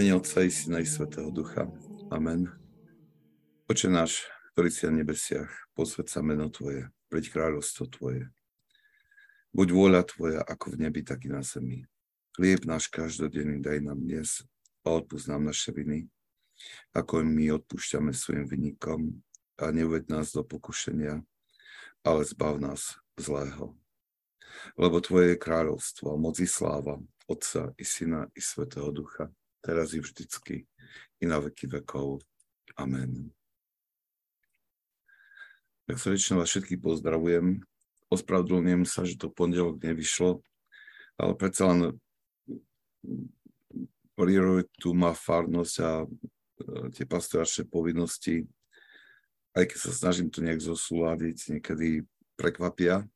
Mene Otca i Syna i Svetého Ducha. Amen. Oče náš, ktorý si na nebesiach, posved sa meno Tvoje, preď kráľovstvo Tvoje. Buď vôľa Tvoja ako v nebi, tak i na zemi. Chlieb náš každodenný daj nám dnes a odpúsť nám naše viny, ako my odpúšťame svojim vynikom a neuved nás do pokušenia, ale zbav nás zlého. Lebo Tvoje je kráľovstvo, moc i sláva, Otca i Syna i Svetého Ducha, teraz i vždycky, i na veky vekov. Amen. Tak srdečne vás všetkých pozdravujem. Ospravedlňujem sa, že to pondelok nevyšlo, ale predsa len prioritu má farnosť a e, tie pastoračné povinnosti, aj keď sa snažím to nejak zosúľadiť, niekedy prekvapia.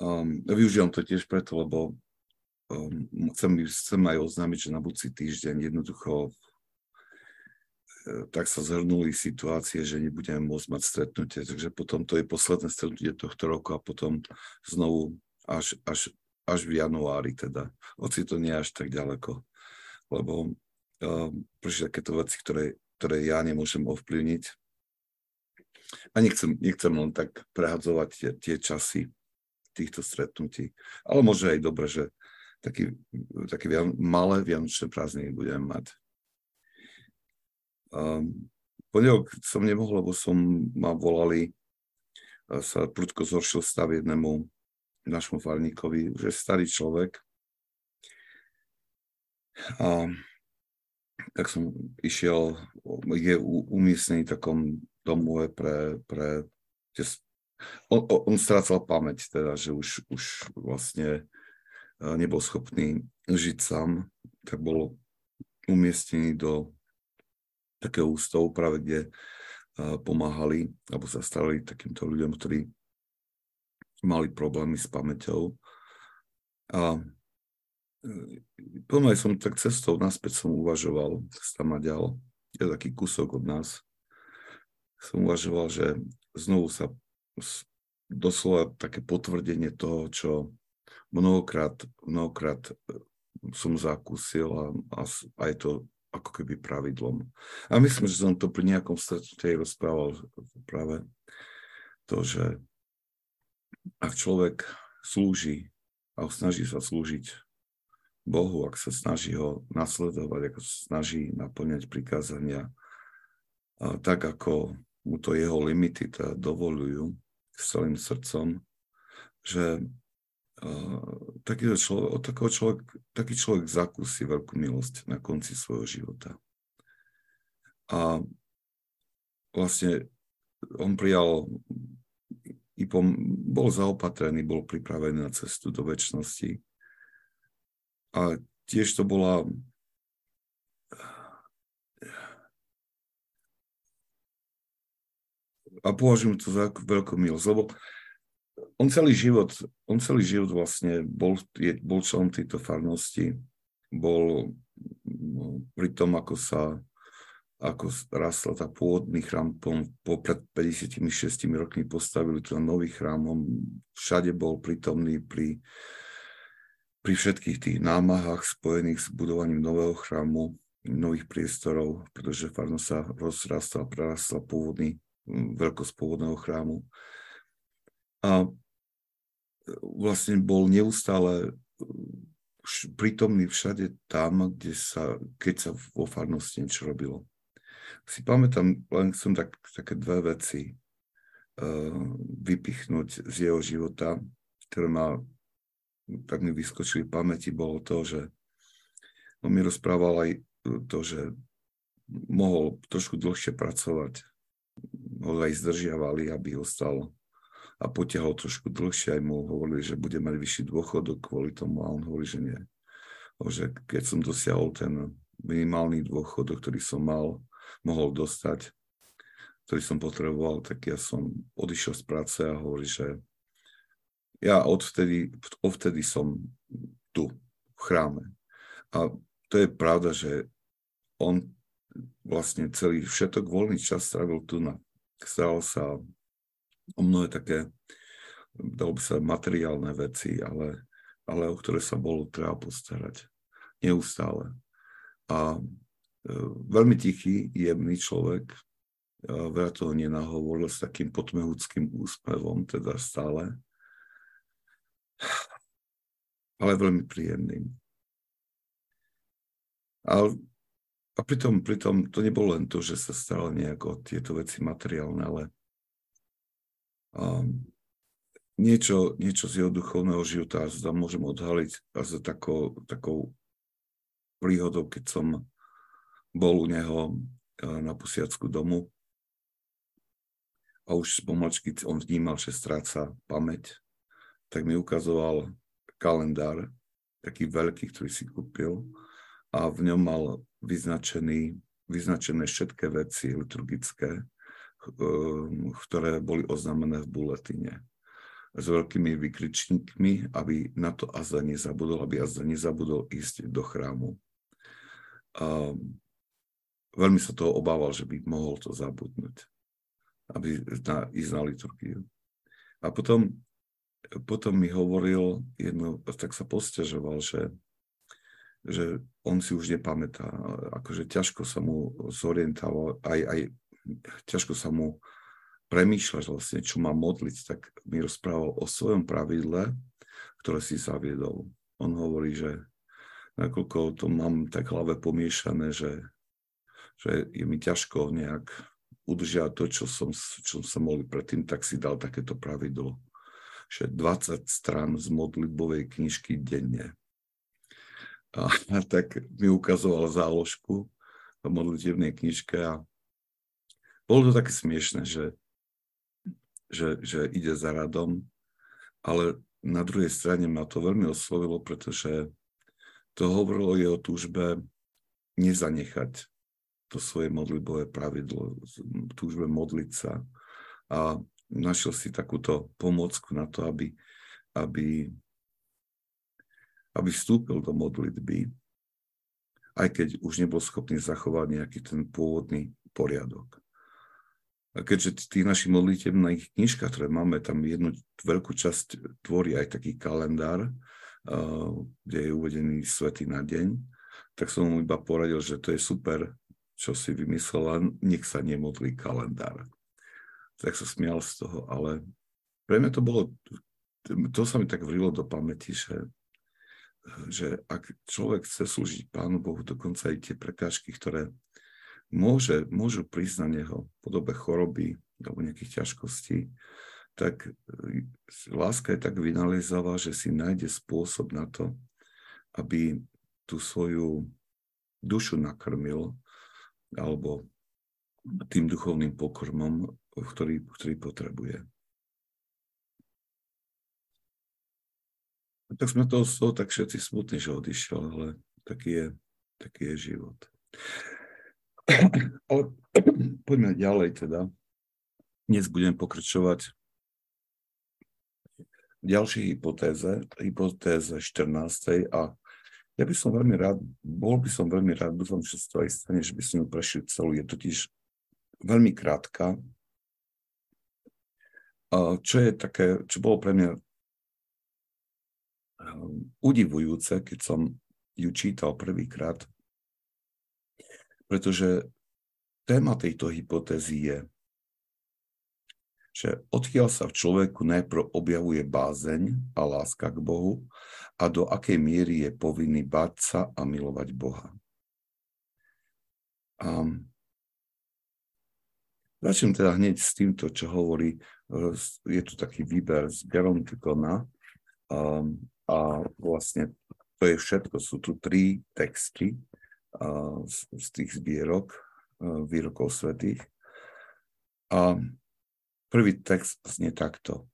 Um, využívam to tiež preto, lebo chcem, chcem aj oznámiť, že na budúci týždeň jednoducho e, tak sa zhrnuli situácie, že nebudeme môcť mať stretnutie. Takže potom to je posledné stretnutie tohto roku a potom znovu až, až, až v januári teda. Hoci to nie až tak ďaleko. Lebo um, prišli takéto veci, ktoré, ktoré ja nemôžem ovplyvniť. A nechcem, nechcem len tak prehadzovať tie, tie časy týchto stretnutí. Ale môže aj dobre, že taký, také vian, malé vianočné prázdniny budem mať. Um, pondelok som nemohol, lebo som ma volali, sa prudko zhoršil stav jednému našmu farníkovi, že starý človek. A tak som išiel, je umiestnený v takom domove pre, pre on, on strácal pamäť, teda, že už, už vlastne nebol schopný žiť sám, tak bol umiestnený do takého ústavu, práve kde pomáhali alebo sa starali takýmto ľuďom, ktorí mali problémy s pamäťou. A e, pomaly som tak cestou naspäť som uvažoval, cesta ďal, je taký kúsok od nás, som uvažoval, že znovu sa doslova také potvrdenie toho, čo mnohokrát, mnohokrát e, som zakúsil a, a, a je to ako keby pravidlom. A myslím, že som to pri nejakom stretnutí rozprával práve to, že ak človek slúži a snaží sa slúžiť Bohu, ak sa snaží ho nasledovať, ako sa snaží naplňať prikázania, tak ako mu to jeho limity teda dovolujú s celým srdcom, že takýto človek, od takého človek, taký človek zakúsi veľkú milosť na konci svojho života. A vlastne on prijal, bol zaopatrený, bol pripravený na cestu do väčšnosti. A tiež to bola a považujem to za veľkú milosť, lebo on celý život, on celý život vlastne bol, je, bol členom tejto farnosti, bol no, pri tom, ako sa ako rastla tá pôvodný chrám, po, po pred 56 rokmi postavili tu nový chrám, on všade bol prítomný pri, pri všetkých tých námahách spojených s budovaním nového chrámu, nových priestorov, pretože farnosť sa rozrastla, prerastla pôvodný, veľkosť pôvodného chrámu. A vlastne bol neustále prítomný všade tam, kde sa, keď sa vo farnosti niečo robilo. Si pamätám, len som tak, také dve veci uh, vypichnúť z jeho života, ktoré ma tak mi vyskočili v pamäti, bolo to, že on mi rozprával aj to, že mohol trošku dlhšie pracovať. Ho aj zdržiavali, aby ostal a potiahol trošku dlhšie, aj mu hovorili, že bude mať vyšší dôchodok kvôli tomu a on hovorí, že nie. Že keď som dosiahol ten minimálny dôchodok, ktorý som mal, mohol dostať, ktorý som potreboval, tak ja som odišiel z práce a hovorí, že ja odvtedy, odvtedy som tu, v chráme. A to je pravda, že on vlastne celý všetok voľný čas strávil tu na. Staral sa o mnohé také, dalo by sa materiálne veci, ale, ale o ktoré sa bolo treba postarať. neustále. A e, veľmi tichý, jemný človek, veľa toho nenahovoril s takým potmehúckým úsmevom, teda stále, ale veľmi príjemným. A, a pritom, pritom to nebolo len to, že sa staral nejak o tieto veci materiálne, ale um, niečo, niečo z jeho duchovného života zda môžem odhaliť a za takou, takou príhodou, keď som bol u neho na posiacku domu. A už pomačky on vnímal, že stráca pamäť, tak mi ukazoval kalendár, taký veľký, ktorý si kúpil. A v ňom mal vyznačený, vyznačené všetké veci liturgické, ehm, ktoré boli oznámené v buletine s veľkými vykričníkmi, aby na to Azza nezabudol, aby Azza nezabudol ísť do chrámu. A veľmi sa toho obával, že by mohol to zabudnúť aby na, ísť na liturgiu. A potom, potom mi hovoril, jedno, tak sa posťažoval, že, že on si už nepamätá, akože ťažko sa mu zorientoval, aj, aj ťažko sa mu premýšľať vlastne, čo má modliť, tak mi rozprával o svojom pravidle, ktoré si zaviedol. On hovorí, že nakoľko to mám tak hlave pomiešané, že, že je mi ťažko nejak udržiavať to, čo som, čo som mohol predtým, tak si dal takéto pravidlo, že 20 strán z modlitbovej knižky denne. A, a tak mi ukazoval záložku v modlitebnej knižke a bolo to také smiešne, že, že, že ide za radom, ale na druhej strane ma to veľmi oslovilo, pretože to hovorilo o jeho túžbe nezanechať to svoje modlitbové pravidlo, túžbe modliť sa a našiel si takúto pomocku na to, aby, aby, aby vstúpil do modlitby, aj keď už nebol schopný zachovať nejaký ten pôvodný poriadok. A keďže tých našich modlitebných knižkách, ktoré máme, tam jednu veľkú časť tvorí aj taký kalendár, kde je uvedený svety na deň, tak som mu iba poradil, že to je super, čo si vymyslela, nech sa nemodlí kalendár. Tak sa smial z toho, ale pre mňa to bolo, to sa mi tak vrilo do pamäti, že, že ak človek chce slúžiť Pánu Bohu, dokonca aj tie prekážky, ktoré môže, môžu prísť na neho v podobe choroby alebo nejakých ťažkostí, tak láska je tak vynalizová, že si nájde spôsob na to, aby tú svoju dušu nakrmil alebo tým duchovným pokrmom, ktorý, ktorý potrebuje. Tak sme toho toho tak všetci smutní, že odišiel, ale taký je, taký je život. Ale poďme ďalej teda. Dnes budem pokračovať v ďalšej hypotéze, hypotéze 14. a ja by som veľmi rád, bol by som veľmi rád, dúfam, že sa to aj stane, že by som ju prešiel celú. Je totiž veľmi krátka. Čo je také, čo bolo pre mňa um, udivujúce, keď som ju čítal prvýkrát, pretože téma tejto hypotézy je, že odkiaľ sa v človeku najprv objavuje bázeň a láska k Bohu a do akej miery je povinný báť sa a milovať Boha. A začnem teda hneď s týmto, čo hovorí, je tu taký výber z Gerontikona a, a vlastne to je všetko, sú tu tri texty z, z tých zbierok, výrokov svetých. A Prvý text znie takto.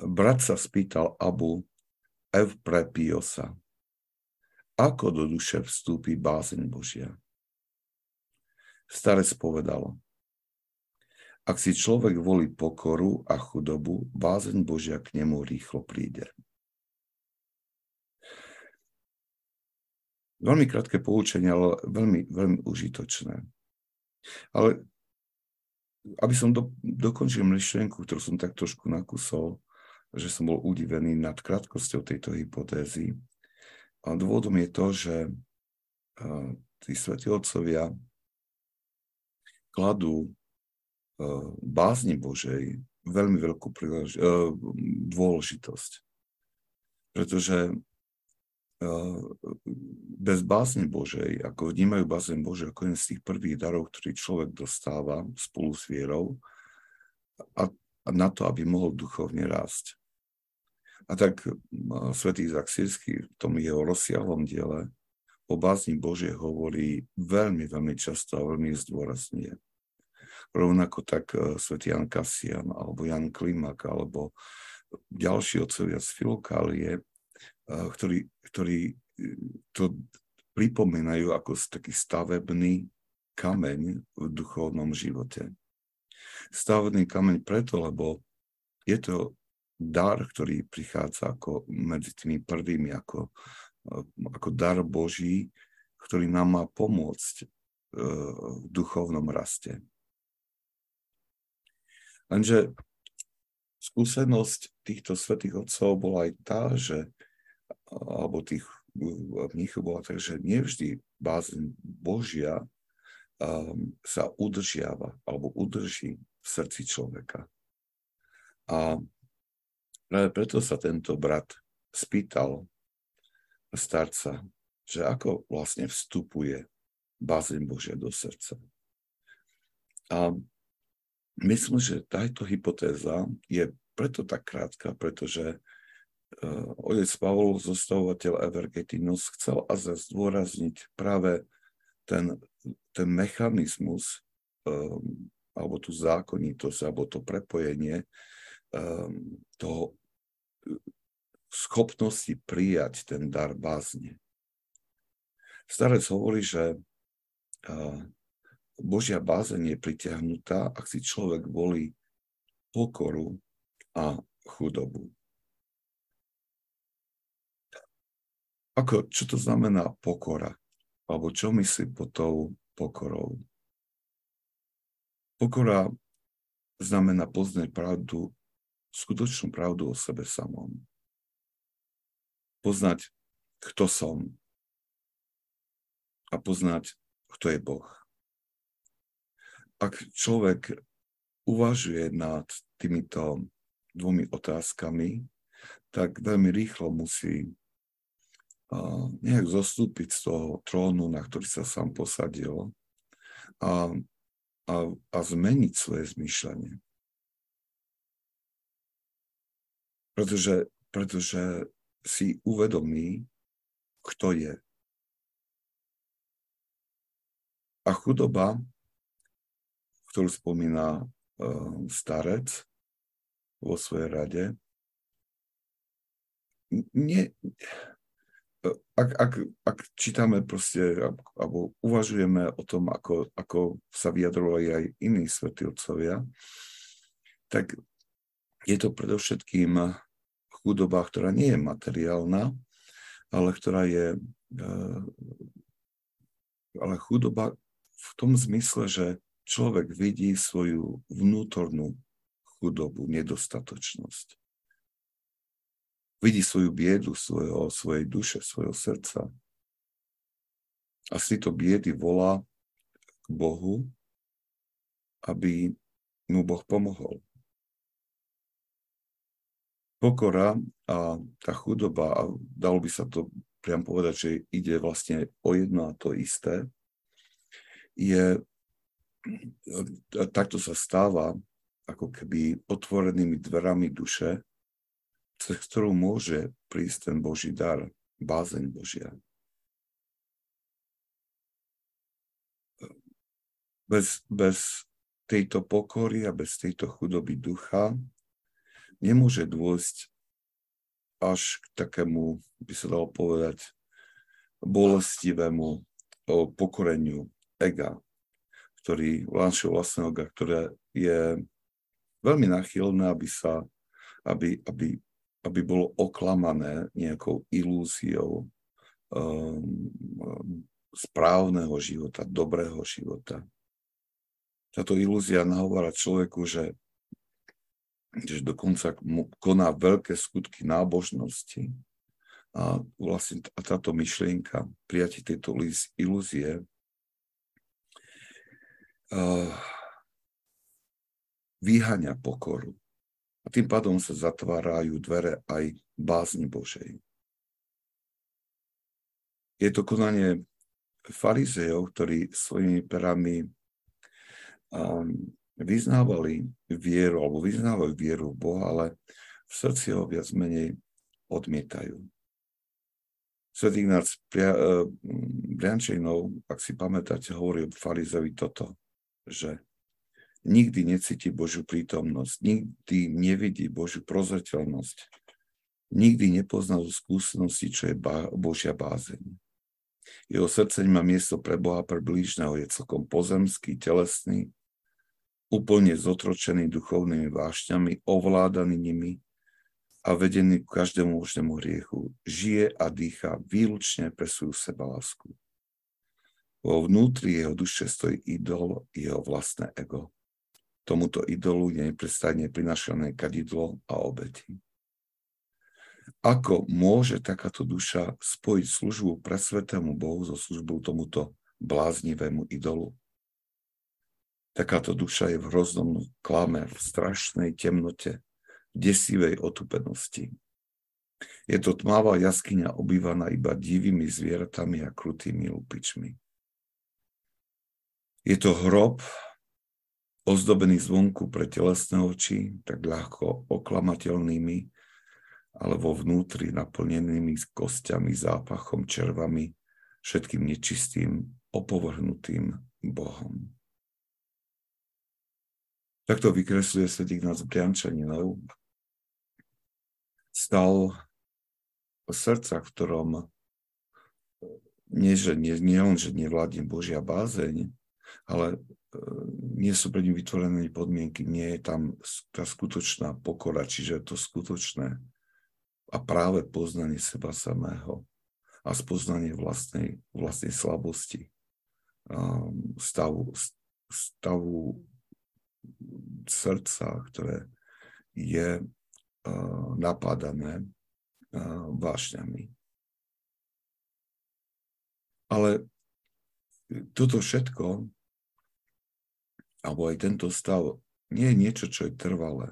Brat sa spýtal Abu Evprepiosa, ako do duše vstúpi bázeň Božia. Starec povedal, ak si človek volí pokoru a chudobu, bázeň Božia k nemu rýchlo príde. Veľmi krátke poučenie, ale veľmi, veľmi užitočné. Ale aby som do, dokončil myšlienku, ktorú som tak trošku nakusol, že som bol udivený nad krátkosťou tejto hypotézy, A dôvodom je to, že tí svätí otcovia kladú bázni Božej veľmi veľkú dôležitosť. Pretože bez bázne Božej, ako vnímajú bázeň Božej ako jeden z tých prvých darov, ktorý človek dostáva spolu s vierou a, a na to, aby mohol duchovne rásť. A tak svätý Izak v tom jeho rozsiahlom diele o bázni Božie hovorí veľmi, veľmi často a veľmi zdôraznie. Rovnako tak e, svätý Jan Kasian, alebo Jan Klimak, alebo ďalší otcovia z Filokálie, ktorí, ktorí e, to pripomínajú ako taký stavebný kameň v duchovnom živote. Stavebný kameň preto, lebo je to dar, ktorý prichádza ako medzi tými prvými, ako, ako dar Boží, ktorý nám má pomôcť v duchovnom raste. Lenže skúsenosť týchto svetých otcov bola aj tá, že, alebo tých mníchov bola tak, nevždy bázeň Božia um, sa udržiava alebo udrží v srdci človeka. A práve preto sa tento brat spýtal starca, že ako vlastne vstupuje bázeň Božia do srdca. A myslím, že táto hypotéza je preto tak krátka, pretože otec Pavol, zostavovateľ Evergetinus, chcel a zdôrazniť práve ten, ten mechanizmus um, alebo tú zákonitosť, alebo to prepojenie um, toho schopnosti prijať ten dar bázne. Starec hovorí, že uh, Božia bázeň je pritiahnutá, ak si človek volí pokoru a chudobu. Ako, čo to znamená pokora? Alebo čo myslí pod tou pokorou? Pokora znamená poznať pravdu, skutočnú pravdu o sebe samom. Poznať, kto som a poznať, kto je Boh ak človek uvažuje nad týmito dvomi otázkami, tak veľmi rýchlo musí nejak zostúpiť z toho trónu, na ktorý sa sám posadil a, a, a zmeniť svoje zmýšľanie. Pretože, pretože si uvedomí, kto je. A chudoba ktorú spomína uh, starec vo svojej rade. Nie, ak, ak, ak čítame proste, alebo uvažujeme o tom, ako, ako sa vyjadrovali aj iní svätí otcovia, tak je to predovšetkým chudoba, ktorá nie je materiálna, ale ktorá je uh, ale chudoba v tom zmysle, že človek vidí svoju vnútornú chudobu, nedostatočnosť. Vidí svoju biedu svojho, svojej duše, svojho srdca. A si to biedy volá k Bohu, aby mu Boh pomohol. Pokora a tá chudoba, a dalo by sa to priam povedať, že ide vlastne o jedno a to isté, je takto sa stáva ako keby otvorenými dverami duše, cez ktorú môže prísť ten Boží dar, bázeň Božia. Bez, bez tejto pokory a bez tejto chudoby ducha nemôže dôjsť až k takému, by sa dalo povedať, bolestivému pokoreniu ega, ktorý, našeho vlastného oga, ktoré je veľmi nachylné, aby sa, aby, aby, aby bolo oklamané nejakou ilúziou um, správneho života, dobrého života. Táto ilúzia nahovára človeku, že, že dokonca koná veľké skutky nábožnosti, A vlastne táto myšlienka, prijatie tejto ilúzie, uh, vyhania pokoru. A tým pádom sa zatvárajú dvere aj bázni Božej. Je to konanie farizejov, ktorí svojimi perami um, vyznávali vieru, alebo vyznávajú vieru v Boha, ale v srdci ho viac menej odmietajú. Svetý Ignác eh, Briančejnov, ak si pamätáte, hovorí o farizevi toto, že nikdy necíti Božiu prítomnosť, nikdy nevidí Božiu prozreteľnosť, nikdy nepozná zo skúsenosti, čo je Božia bázeň. Jeho srdce nemá miesto pre Boha, pre blížneho, je celkom pozemský, telesný, úplne zotročený duchovnými vášňami, ovládaný nimi a vedený k každému možnému hriechu. Žije a dýcha výlučne pre svoju sebalásku. Vo vnútri jeho duše stojí idol, jeho vlastné ego. Tomuto idolu je neprestajne prinašané kadidlo a obeti. Ako môže takáto duša spojiť službu pre svetému Bohu so službou tomuto bláznivému idolu? Takáto duša je v hroznom klame, v strašnej temnote, v desivej otupenosti. Je to tmavá jaskyňa obývaná iba divými zvieratami a krutými lupičmi. Je to hrob, ozdobený zvonku pre telesné oči, tak ľahko oklamateľnými, ale vo vnútri naplnenými kostiami, zápachom, červami, všetkým nečistým, opovrhnutým Bohom. Takto vykresluje svetý Ignác Briančaninov. Stal srdca, v ktorom nie, že, nie, nie len, že nevládne Božia bázeň, ale nie sú pre ním vytvorené podmienky, nie je tam tá skutočná pokora, čiže to skutočné a práve poznanie seba samého a spoznanie vlastnej, vlastnej slabosti, stavu, stavu srdca, ktoré je uh, napádané uh, vášňami. Ale toto všetko, alebo aj tento stav, nie je niečo, čo je trvalé.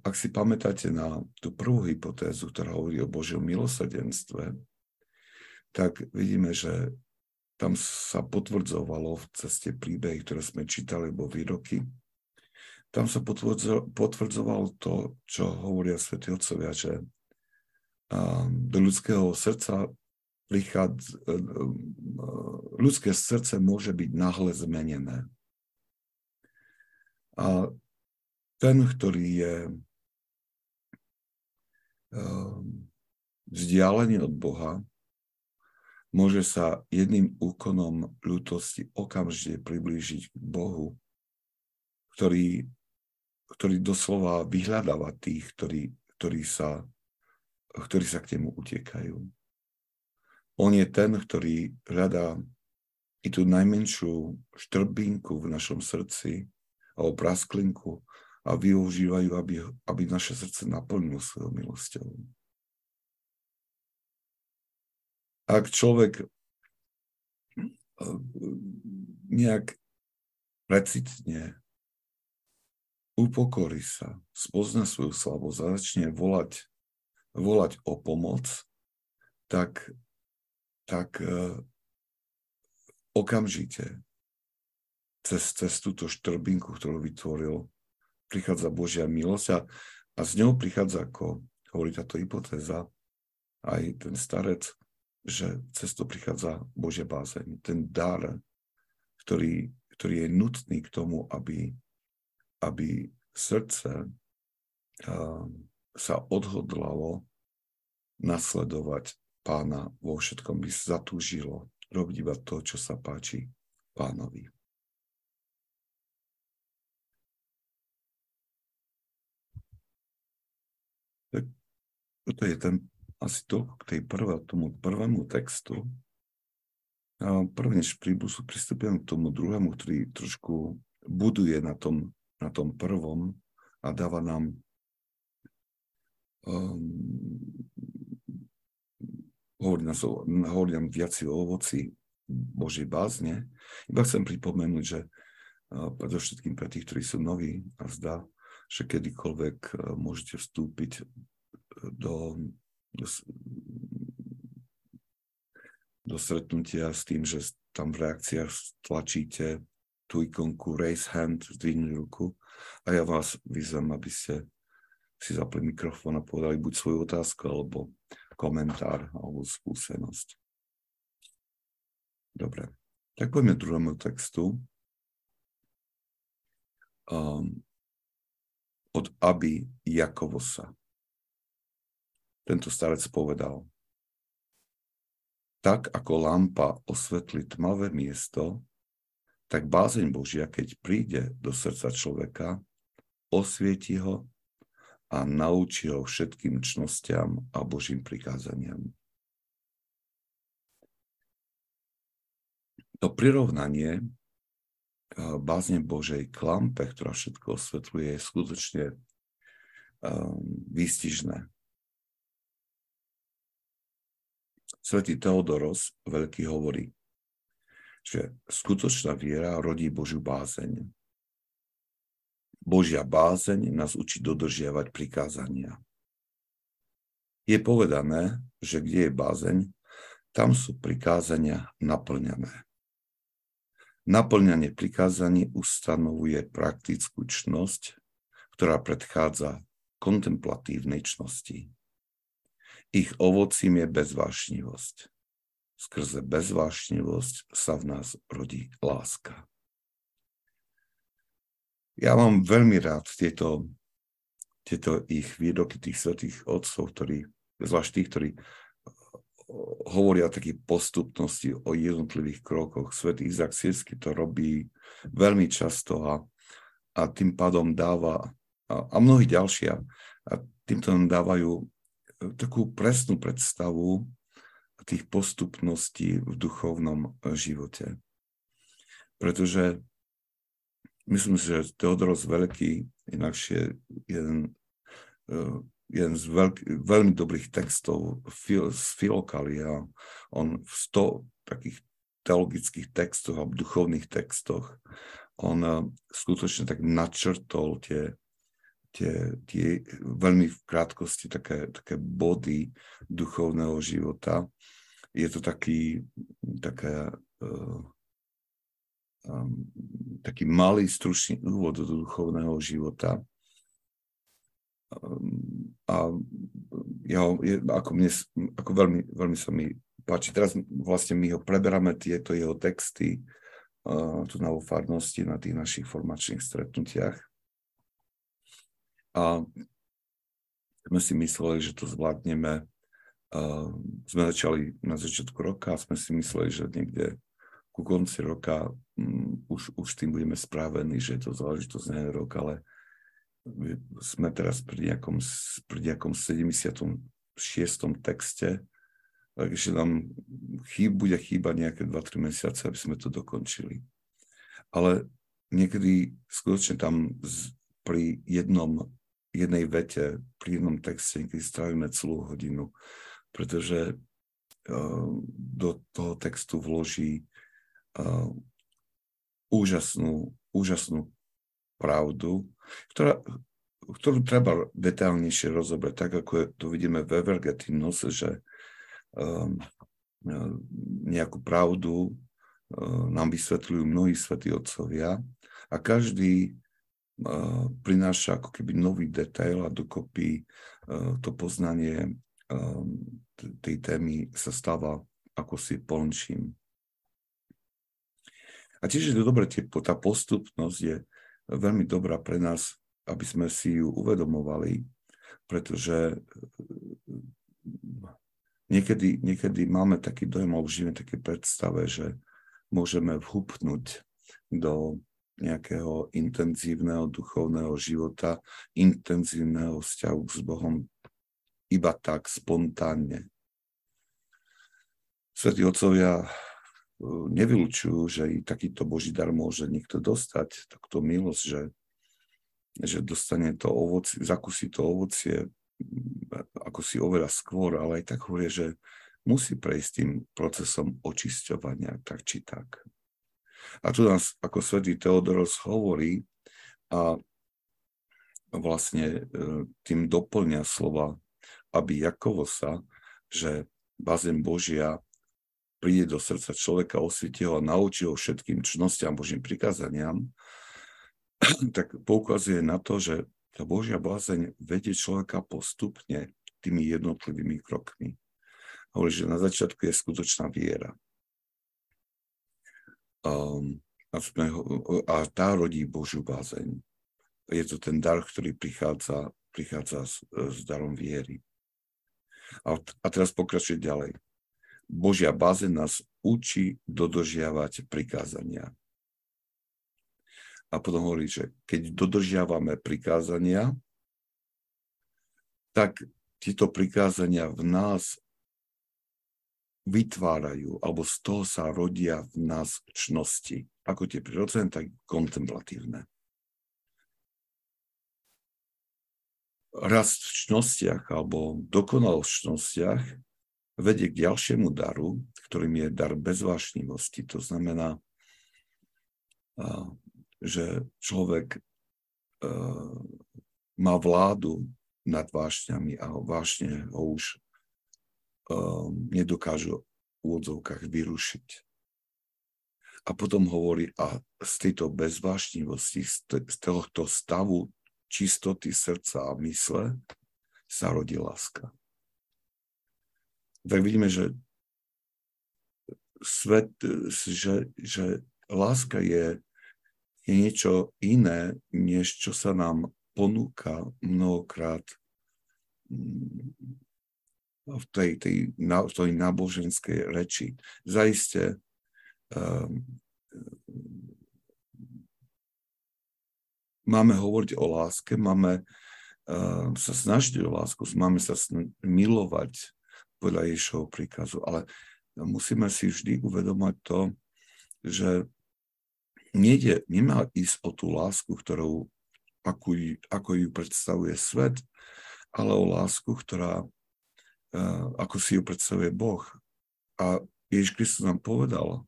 Ak si pamätáte na tú prvú hypotézu, ktorá hovorí o Božiom milosrdenstve, tak vidíme, že tam sa potvrdzovalo v ceste príbehy, ktoré sme čítali, alebo výroky. Tam sa potvrdzovalo to, čo hovoria svätí otcovia, že do ľudského srdca prichádza, e, e, ľudské srdce môže byť náhle zmenené. A ten, ktorý je vzdialený od Boha, môže sa jedným úkonom ľútosti okamžite priblížiť k Bohu, ktorý, ktorý doslova vyhľadáva tých, ktorí, ktorí, sa, ktorí sa k nemu utekajú. On je ten, ktorý hľadá i tú najmenšiu štrbinku v našom srdci alebo prasklinku a využívajú, aby, aby naše srdce naplnilo svojou milosťou. ak človek eh, nejak precitne upokorí sa, spozna svoju slabosť a začne volať, volať o pomoc, tak, tak uh, okamžite cez, cez túto štrbinku, ktorú vytvoril, prichádza Božia milosť a, a s ňou prichádza, ako hovorí táto hypotéza, aj ten starec, že cez to prichádza Božia bázeň. Ten dar, ktorý, ktorý je nutný k tomu, aby, aby srdce uh, sa odhodlalo nasledovať pána vo všetkom, by zatúžilo robiť iba to, čo sa páči pánovi. toto je ten asi to k tej prvé, tomu prvému textu. A prvne, než pristupujem k tomu druhému, ktorý trošku buduje na tom, na tom prvom a dáva nám um, hovorí, nás, hovorí nám viac o ovoci Božej bázne. Iba chcem pripomenúť, že predovšetkým pre tých, ktorí sú noví a zdá, že kedykoľvek môžete vstúpiť do, do, do stretnutia s tým, že tam v reakciách tlačíte tú ikonku raise hand, zdvihnúť ruku a ja vás vyzvem, aby ste si zapli mikrofón a povedali buď svoju otázku, alebo komentár, alebo skúsenosť. Dobre, tak poďme druhému textu. Um, od Aby Jakovosa. Tento starec povedal, tak ako lampa osvetli tmavé miesto, tak bázeň Božia, keď príde do srdca človeka, osvieti ho a naučí ho všetkým čnostiam a Božím prikázaniam. To prirovnanie bázne Božej klampe, ktorá všetko osvetľuje, je skutočne um, výstižné. Svetý Teodoros veľký hovorí, že skutočná viera rodí Božiu bázeň. Božia bázeň nás učí dodržiavať prikázania. Je povedané, že kde je bázeň, tam sú prikázania naplňané. Naplňanie prikázaní ustanovuje praktickú čnosť, ktorá predchádza kontemplatívnej čnosti. Ich ovocím je bezvášnivosť skrze bezvášnivosť sa v nás rodí láska. Ja mám veľmi rád tieto, tieto ich výroky tých svetých otcov, ktorí, zvlášť tých, ktorí eh, hovoria o takej postupnosti, o jednotlivých krokoch. Svetý Izak Sirsky to robí veľmi často a, a tým pádom dáva, a, a mnohí ďalšia, a týmto nám dávajú eh, takú presnú predstavu tých postupností v duchovnom živote. Pretože myslím si, že Teodoros Veľký inakšie jeden, e, jeden z veľký, veľmi dobrých textov z Filokalia. On v sto takých teologických textoch a duchovných textoch on e, skutočne tak načrtol tie, tie, tie veľmi v krátkosti také, také body duchovného života je to taký, taká, uh, um, taký malý, stručný úvod do duchovného života. Um, a ja, je, ako, mne, ako veľmi, veľmi sa mi páči. Teraz vlastne my ho preberáme tieto jeho texty uh, tu na farnosti, na tých našich formačných stretnutiach. A sme si mysleli, že to zvládneme Uh, sme začali na začiatku roka a sme si mysleli, že niekde ku konci roka už, už tým budeme správení, že je to záležitosť na rok, ale sme teraz pri nejakom, pri nejakom 76. texte, takže nám chýb, bude chýbať nejaké 2-3 mesiace, aby sme to dokončili. Ale niekedy skutočne tam z, pri jednom, jednej vete, pri jednom texte niekedy strávime celú hodinu pretože uh, do toho textu vloží uh, úžasnú, úžasnú pravdu, ktorá, ktorú treba detailnejšie rozobrať, tak ako je, to vidíme v Evergetinus, že um, nejakú pravdu uh, nám vysvetľujú mnohí svätí otcovia a každý uh, prináša ako keby nový detail a dokopy uh, to poznanie um, tej témy sa stáva ako si plnším. A tiež je to dobré, tá postupnosť je veľmi dobrá pre nás, aby sme si ju uvedomovali, pretože eh, niekedy, niekedy máme taký dojem, alebo žijeme také predstave, že môžeme vhupnúť do nejakého intenzívneho duchovného života, intenzívneho vzťahu s Bohom iba tak spontánne. Svetí otcovia e, nevylučujú, že i takýto Boží dar môže niekto dostať, takto milosť, že, že dostane to ovocie, zakusí to ovocie ako si oveľa skôr, ale aj tak hovorí, že musí prejsť tým procesom očisťovania, tak či tak. A tu nás, ako svätý Teodoros hovorí, a vlastne e, tým doplňa slova, aby Jakovo sa, že bazén Božia príde do srdca človeka, osvieti ho a naučí ho všetkým čnostiam Božím prikázaniam, tak poukazuje na to, že tá Božia bázeň vedie človeka postupne tými jednotlivými krokmi. Hovorí, že na začiatku je skutočná viera. Um, a tá rodí Božiu bázeň. Je to ten dar, ktorý prichádza, prichádza s, s darom viery. A, a teraz pokračuje ďalej. Božia bázeň nás učí dodržiavať prikázania. A potom hovorí, že keď dodržiavame prikázania, tak tieto prikázania v nás vytvárajú, alebo z toho sa rodia v nás čnosti, ako tie prirodzené, tak kontemplatívne. Rast v čnostiach alebo dokonalosť v čnostiach vedie k ďalšiemu daru, ktorým je dar bezvášnivosti. To znamená, že človek má vládu nad vášňami a vášne ho už nedokážu v úvodzovkách vyrušiť. A potom hovorí, a z tejto bezvášnivosti, z tohto stavu čistoty srdca a mysle sa rodí láska. Tak vidíme, že svet, že, že láska je, je niečo iné, než čo sa nám ponúka mnohokrát v tej, tej, v tej náboženskej reči. Zajiste um, máme hovoriť o láske, máme uh, sa snažiť o lásku, máme sa milovať podľa Ježišovho príkazu, ale musíme si vždy uvedomať to, že nejde, nemá ísť o tú lásku, ktorou, ako, ako ju predstavuje svet, ale o lásku, ktorá ako si ju predstavuje Boh. A Ježiš Kristus nám povedal,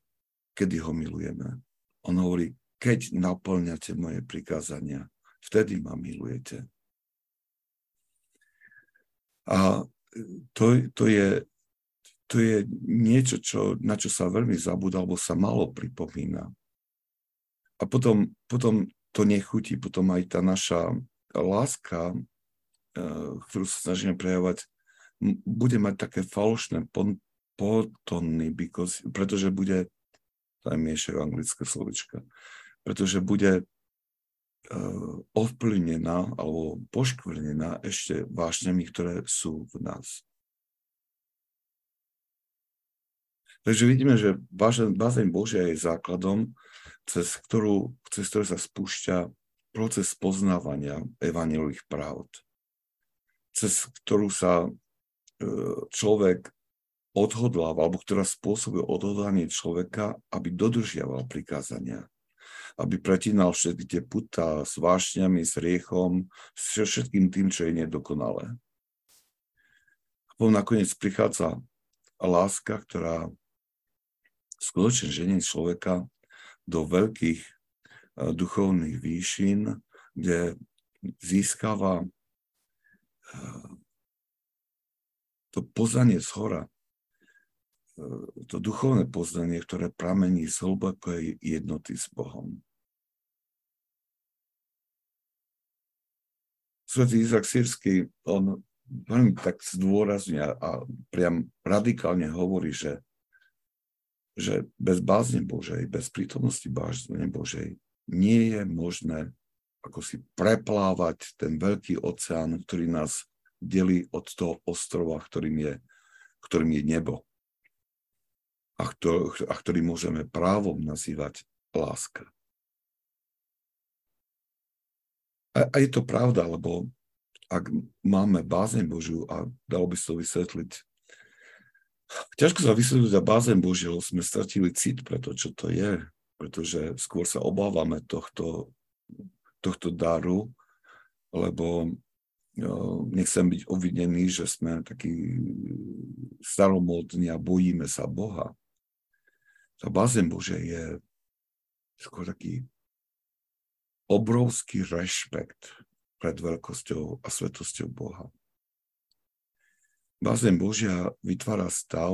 kedy ho milujeme. On hovorí, keď naplňate moje prikázania, vtedy ma milujete. A to, to, je, to je niečo, čo, na čo sa veľmi zabúda, alebo sa malo pripomína. A potom, potom to nechutí, potom aj tá naša láska, eh, ktorú sa snažíme prejavovať, bude mať také falošné potony, pretože bude, to miešajú anglické slovička, pretože bude ovplyvnená alebo poškvrnená ešte vášňami, ktoré sú v nás. Takže vidíme, že bázeň Božia je základom, cez ktorú, cez ktorú sa spúšťa proces poznávania evanielových pravd, cez ktorú sa človek odhodláva, alebo ktorá spôsobuje odhodlanie človeka, aby dodržiaval prikázania. Aby pretínal všetky tie puta s vášňami, s riechom, s všetkým tým, čo je nedokonalé. A potom nakoniec prichádza láska, ktorá skutočne ženie človeka do veľkých eh, duchovných výšin, kde získava eh, to poznanie z hora, e, to duchovné poznanie, ktoré pramení z hlbokej jednoty s Bohom. Svetý Izak Sírsky, on veľmi tak zdôrazne a priam radikálne hovorí, že, že bez bázne Božej, bez prítomnosti bázne Božej nie je možné ako si preplávať ten veľký oceán, ktorý nás delí od toho ostrova, ktorým je, ktorým je nebo. A, ktor, a ktorý môžeme právom nazývať láska. A, a je to pravda, lebo ak máme bázeň Božiu, a dalo by sa to vysvetliť, ťažko sa vysvetliť za bázeň Božiu, lebo sme stratili cit pre to, čo to je, pretože skôr sa obávame tohto, tohto daru, lebo nechcem byť obvinený, že sme takí staromodní a bojíme sa Boha. Tá bázeň Bože je skôr taký obrovský rešpekt pred veľkosťou a svetosťou Boha. Bázeň Božia vytvára stav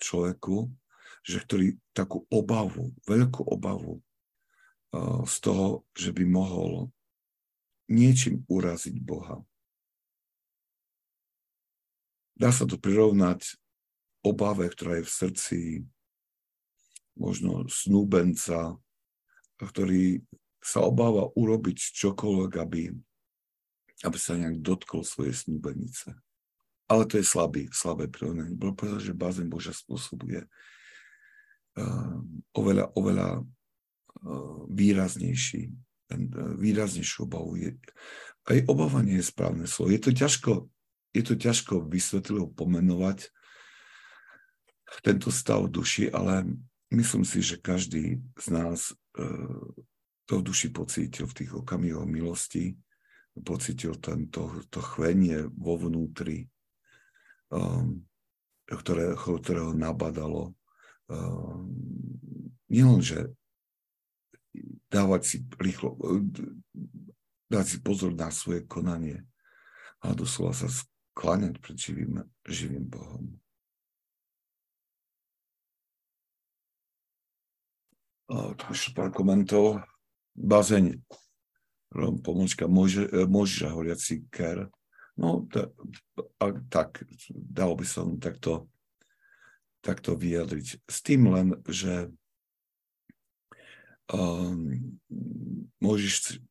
človeku, že ktorý takú obavu, veľkú obavu z toho, že by mohol niečím uraziť Boha. Dá sa to prirovnať obave, ktorá je v srdci možno snúbenca, ktorý sa obáva urobiť čokoľvek, aby, aby sa nejak dotkol svojej snúbenice. Ale to je slabý, slabé prirovnanie, pretože bázeň Božia spôsobuje uh, oveľa, oveľa uh, výraznejší, uh, výraznejšiu obavu. Je, aj obava nie je správne slovo. Je to ťažko je to ťažko vysvetlivo pomenovať tento stav duši, ale myslím si, že každý z nás e, to v duši pocítil v tých okamihoch milosti, pocítil tento, to chvenie vo vnútri, um, ktoré, ho nabadalo. Um, nielen, že dávať si rýchlo, dať si pozor na svoje konanie, ale doslova sa kláňať pred živým, živým Bohom. Ešte pár komentov. Bazeň, pomočka Možiša horiaci ker. No, ta, a, tak, dalo by som takto, takto vyjadriť. S tým len, že um, Možiš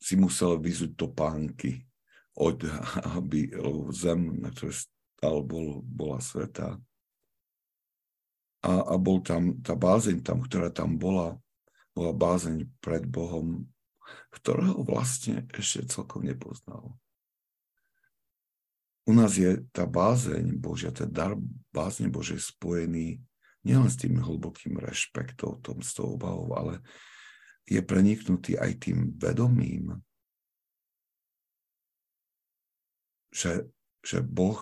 si musel vyzuť topánky od, aby zem, na ktorej stal, bol, bola sveta. A, a bol tam tá bázeň tam, ktorá tam bola, bola bázeň pred Bohom, ktorého vlastne ešte celkom nepoznal. U nás je tá bázeň Božia, ten dar bázne Bože spojený nielen s tým hlbokým rešpektom, tom s tou obavou, ale je preniknutý aj tým vedomím, že, že Boh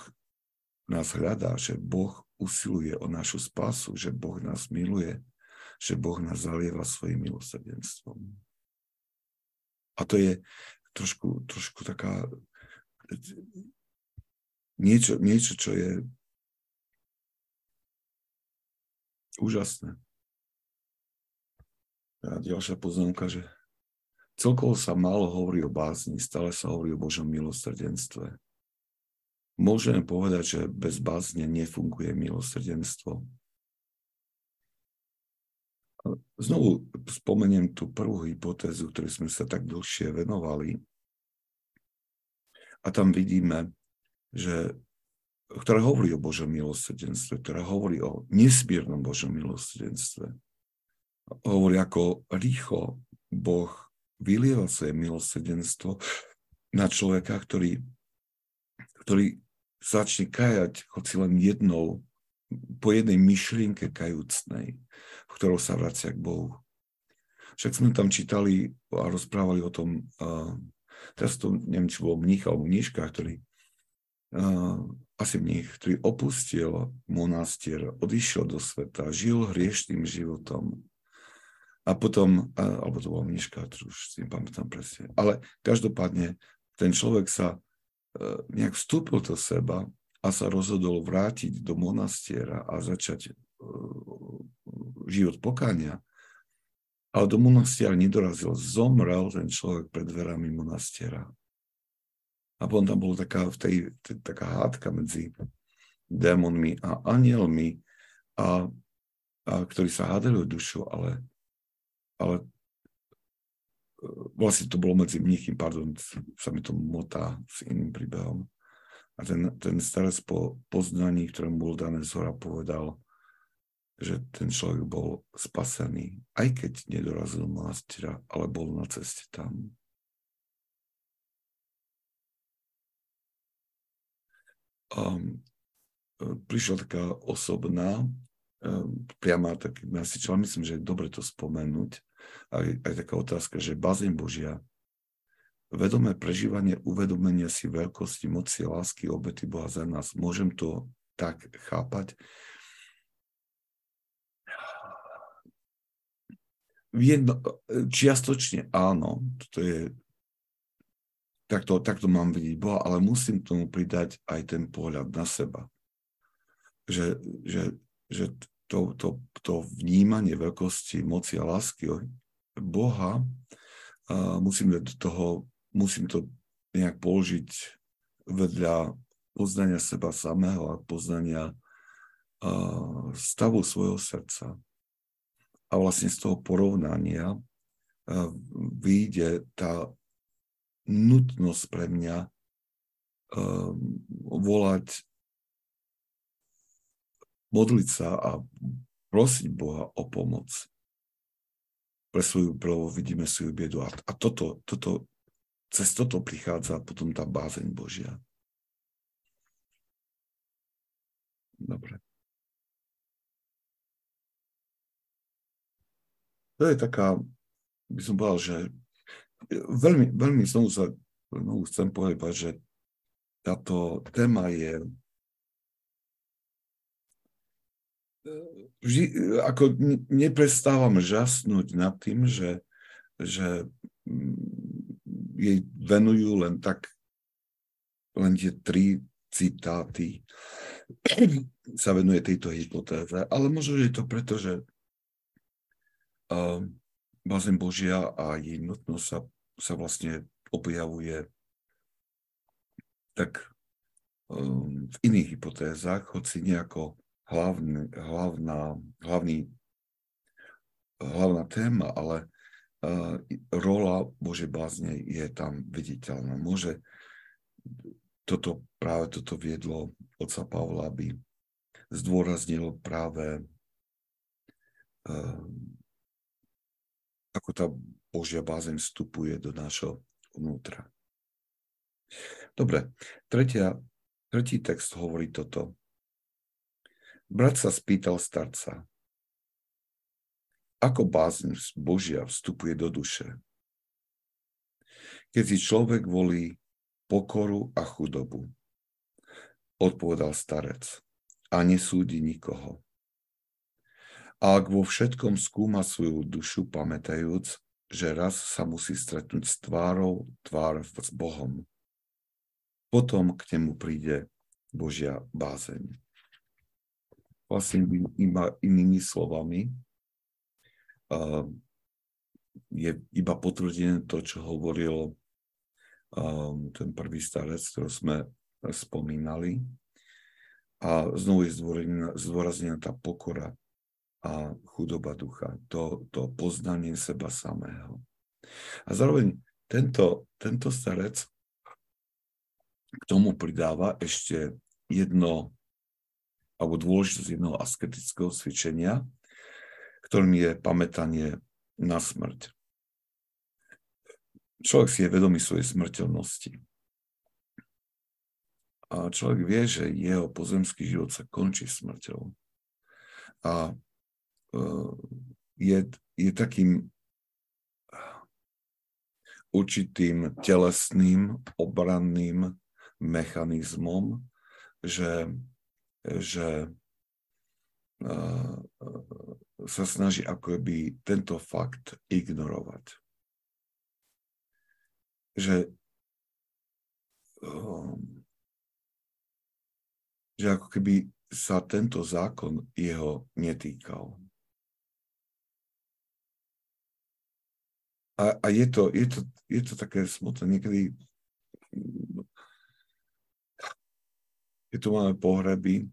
nás hľadá, že Boh usiluje o našu spásu, že Boh nás miluje, že Boh nás zalieva svojim milosrdenstvom. A to je trošku, trošku taká niečo, niečo, čo je úžasné. A ďalšia poznámka, že celkovo sa málo hovorí o bázni, stále sa hovorí o Božom milosrdenstve. Môžeme povedať, že bez bázne nefunguje milosrdenstvo. Znovu spomeniem tú prvú hypotézu, ktorú sme sa tak dlhšie venovali. A tam vidíme, že, ktorá hovorí o Božom milosrdenstve, ktorá hovorí o nesmiernom Božom milosrdenstve. Hovorí, ako rýchlo Boh vylieva svoje milosrdenstvo na človeka, ktorý, ktorý začne kajať hoci len jednou, po jednej myšlienke kajúcnej, v ktorou sa vracia k Bohu. Však sme tam čítali a rozprávali o tom, uh, teraz to neviem, či bol mních alebo mníška, ktorý uh, asi mních, ktorý opustil monastier, odišiel do sveta, žil hriešným životom. A potom, alebo to bol mníška, už si nepamätám presne, ale každopádne ten človek sa nejak vstúpil do seba a sa rozhodol vrátiť do monastiera a začať e, život pokania. Ale do monastiera nedorazil. Zomrel ten človek pred dverami monastiera. A potom tam bola taká, v tej, taká hádka medzi démonmi a anielmi, a, a ktorí sa hádali o dušu, ale, ale vlastne to bolo medzi mníchym, pardon, sa mi to motá s iným príbehom. A ten, ten starec po poznaní, ktorému bol dané z hora, povedal, že ten človek bol spasený, aj keď nedorazil monastera, ale bol na ceste tam. Um, prišla taká osobná, um, priama taký message, ale myslím, že je dobre to spomenúť aj, aj taká otázka, že bazeň Božia vedomé prežívanie, uvedomenie si veľkosti, moci, lásky, obety Boha za nás. Môžem to tak chápať? Jedno, čiastočne áno, to je, takto, takto mám vidieť Boha, ale musím tomu pridať aj ten pohľad na seba. Že, že, že to, to, to vnímanie veľkosti, moci a lásky Boha, a musím toho musím to nejak položiť vedľa poznania seba samého a poznania stavu svojho srdca. A vlastne z toho porovnania vyjde tá nutnosť pre mňa volať, modliť sa a prosiť Boha o pomoc pre svoju, prvo vidíme svoju biedu. A, a toto, toto cez toto prichádza potom tá bázeň Božia. Dobre. To je taká, by som povedal, že veľmi, veľmi znovu sa znovu chcem povedať, že táto téma je vždy, ako neprestávam žasnúť nad tým, že, že jej venujú len tak, len tie tri citáty sa venuje tejto hypotéze, ale možno, je to preto, že uh, bázeň Božia a jej nutnosť sa, sa vlastne objavuje tak um, v iných hypotézach, hoci nejako hlavný, hlavná, hlavný, hlavná téma, ale rola Bože bázne je tam viditeľná. Môže toto, práve toto viedlo otca Pavla, aby zdôraznil práve ako tá Božia bázeň vstupuje do nášho vnútra. Dobre, tretia, tretí text hovorí toto. Brat sa spýtal starca, ako bázeň Božia vstupuje do duše. Keď si človek volí pokoru a chudobu, odpovedal starec, a nesúdi nikoho. A ak vo všetkom skúma svoju dušu, pamätajúc, že raz sa musí stretnúť s tvárou tvár s Bohom, potom k nemu príde Božia bázeň. Vlastne iba inými slovami, je iba potvrdené to, čo hovoril ten prvý starec, ktorý sme spomínali. A znovu je zdôraznená tá pokora a chudoba ducha, to, to poznanie seba samého. A zároveň tento, tento starec k tomu pridáva ešte jedno, alebo dôležitosť jednoho asketického cvičenia, ktorým je pamätanie na smrť. Človek si je vedomý svojej smrteľnosti. A človek vie, že jeho pozemský život sa končí smrťou. A e, je, je takým určitým telesným obranným mechanizmom, že, že e, sa snaží ako by tento fakt ignorovať. Že, um, že ako keby sa tento zákon jeho netýkal. A, a je, to, je, to, je to také smutné. Niekedy keď tu máme pohreby,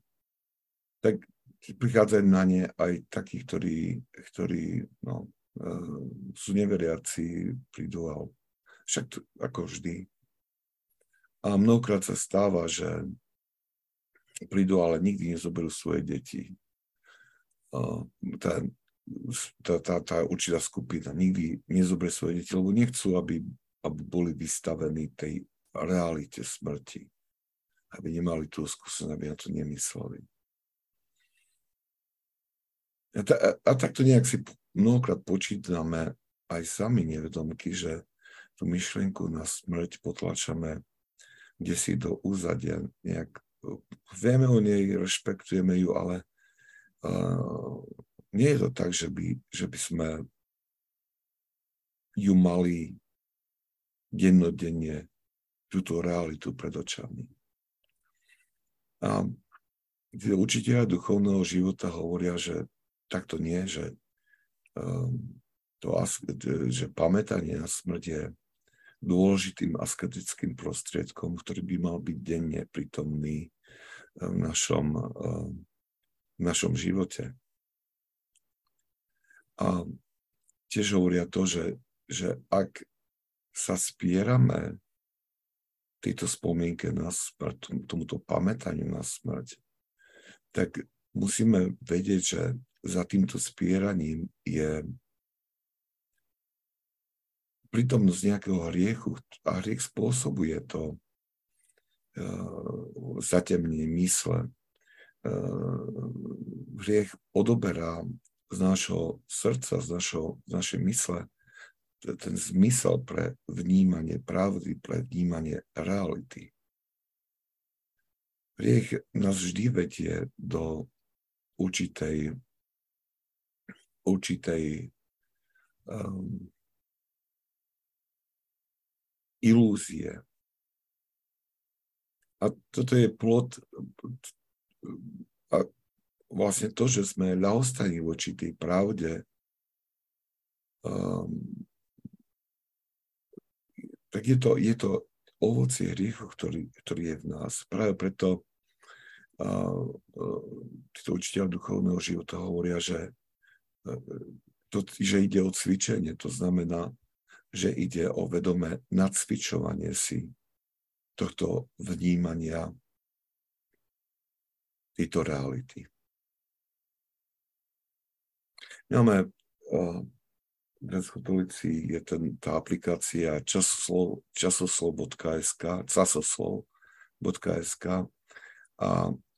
tak prichádzajú na ne aj takí, ktorí, ktorí no, e, sú neveriaci, prídu a však to, ako vždy. A mnohokrát sa stáva, že prídu, ale nikdy nezoberú svoje deti. Tá, tá, tá, tá určitá skupina nikdy nezoberie svoje deti, lebo nechcú, aby, aby boli vystavení tej realite smrti. Aby nemali tú skúsenosť, aby na to nemysleli. A, ta, a takto nejak si mnohokrát počítame aj sami nevedomky, že tú myšlienku na smrť potlačame kde si do úzadia nejak, vieme o nej, rešpektujeme ju, ale uh, nie je to tak, že by, že by sme ju mali dennodenne túto realitu pred očami. A tí učiteľa duchovného života hovoria, že takto nie, že, um, to, že pamätanie na smrť je dôležitým asketickým prostriedkom, ktorý by mal byť denne prítomný eh, v našom, eh, v našom živote. A tiež hovoria to, že, že ak sa spierame tejto spomienke na smrť, tomuto pamätaniu na smrť, tak musíme vedieť, že za týmto spieraním je prítomnosť nejakého hriechu a hriech spôsobuje to uh, zatemnenie mysle. Uh, hriech odoberá z nášho srdca, z, našho, z našej mysle ten zmysel pre vnímanie pravdy, pre vnímanie reality. Hriech nás vždy vedie do určitej, určitej um, ilúzie. A toto je plod a vlastne to, že sme ľahostani voči tej pravde, um, tak je to, je to ovocie hriechu, ktorý, ktorý je v nás. Práve preto uh, uh, títo učiteľ duchovného života hovoria, že, uh, to, že ide o cvičenie, to znamená, že ide o vedomé nacvičovanie si tohto vnímania tejto reality. Máme katolíci je ten, tá aplikácia časoslov, časoslov.sk, časoslov.sk a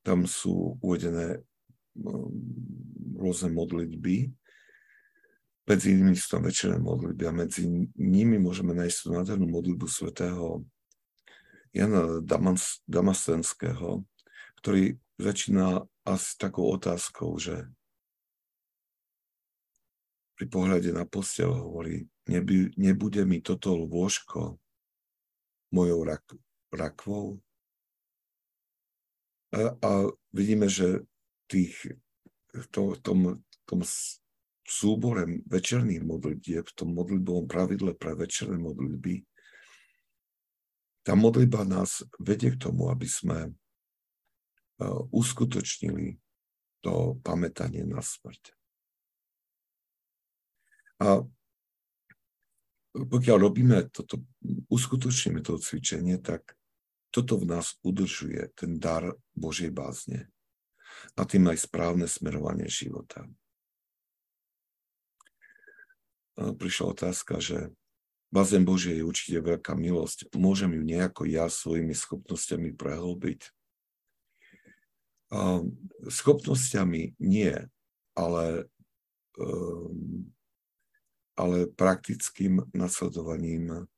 tam sú uvedené rôzne modlitby, medzi inými sú tam večerné modlitby a medzi nimi môžeme nájsť tú nádhernú modlitbu svätého Jana Damas, Damastenského, ktorý začína asi takou otázkou, že pri pohľade na postel hovorí, neby, nebude mi toto lôžko mojou rak, rakvou. A, a vidíme, že tých, to, tom, tom súbore večerných modlitieb, v tom modlitbovom pravidle pre večerné modlitby, tá modlitba nás vedie k tomu, aby sme e, uskutočnili to pamätanie na smrť. A pokiaľ robíme toto, uskutočníme to cvičenie, tak toto v nás udržuje ten dar Božej bázne a tým aj správne smerovanie života prišla otázka, že bazén Božie je určite veľká milosť. Môžem ju nejako ja svojimi schopnosťami prehlbiť? Schopnosťami nie, ale, ehm, ale praktickým nasledovaním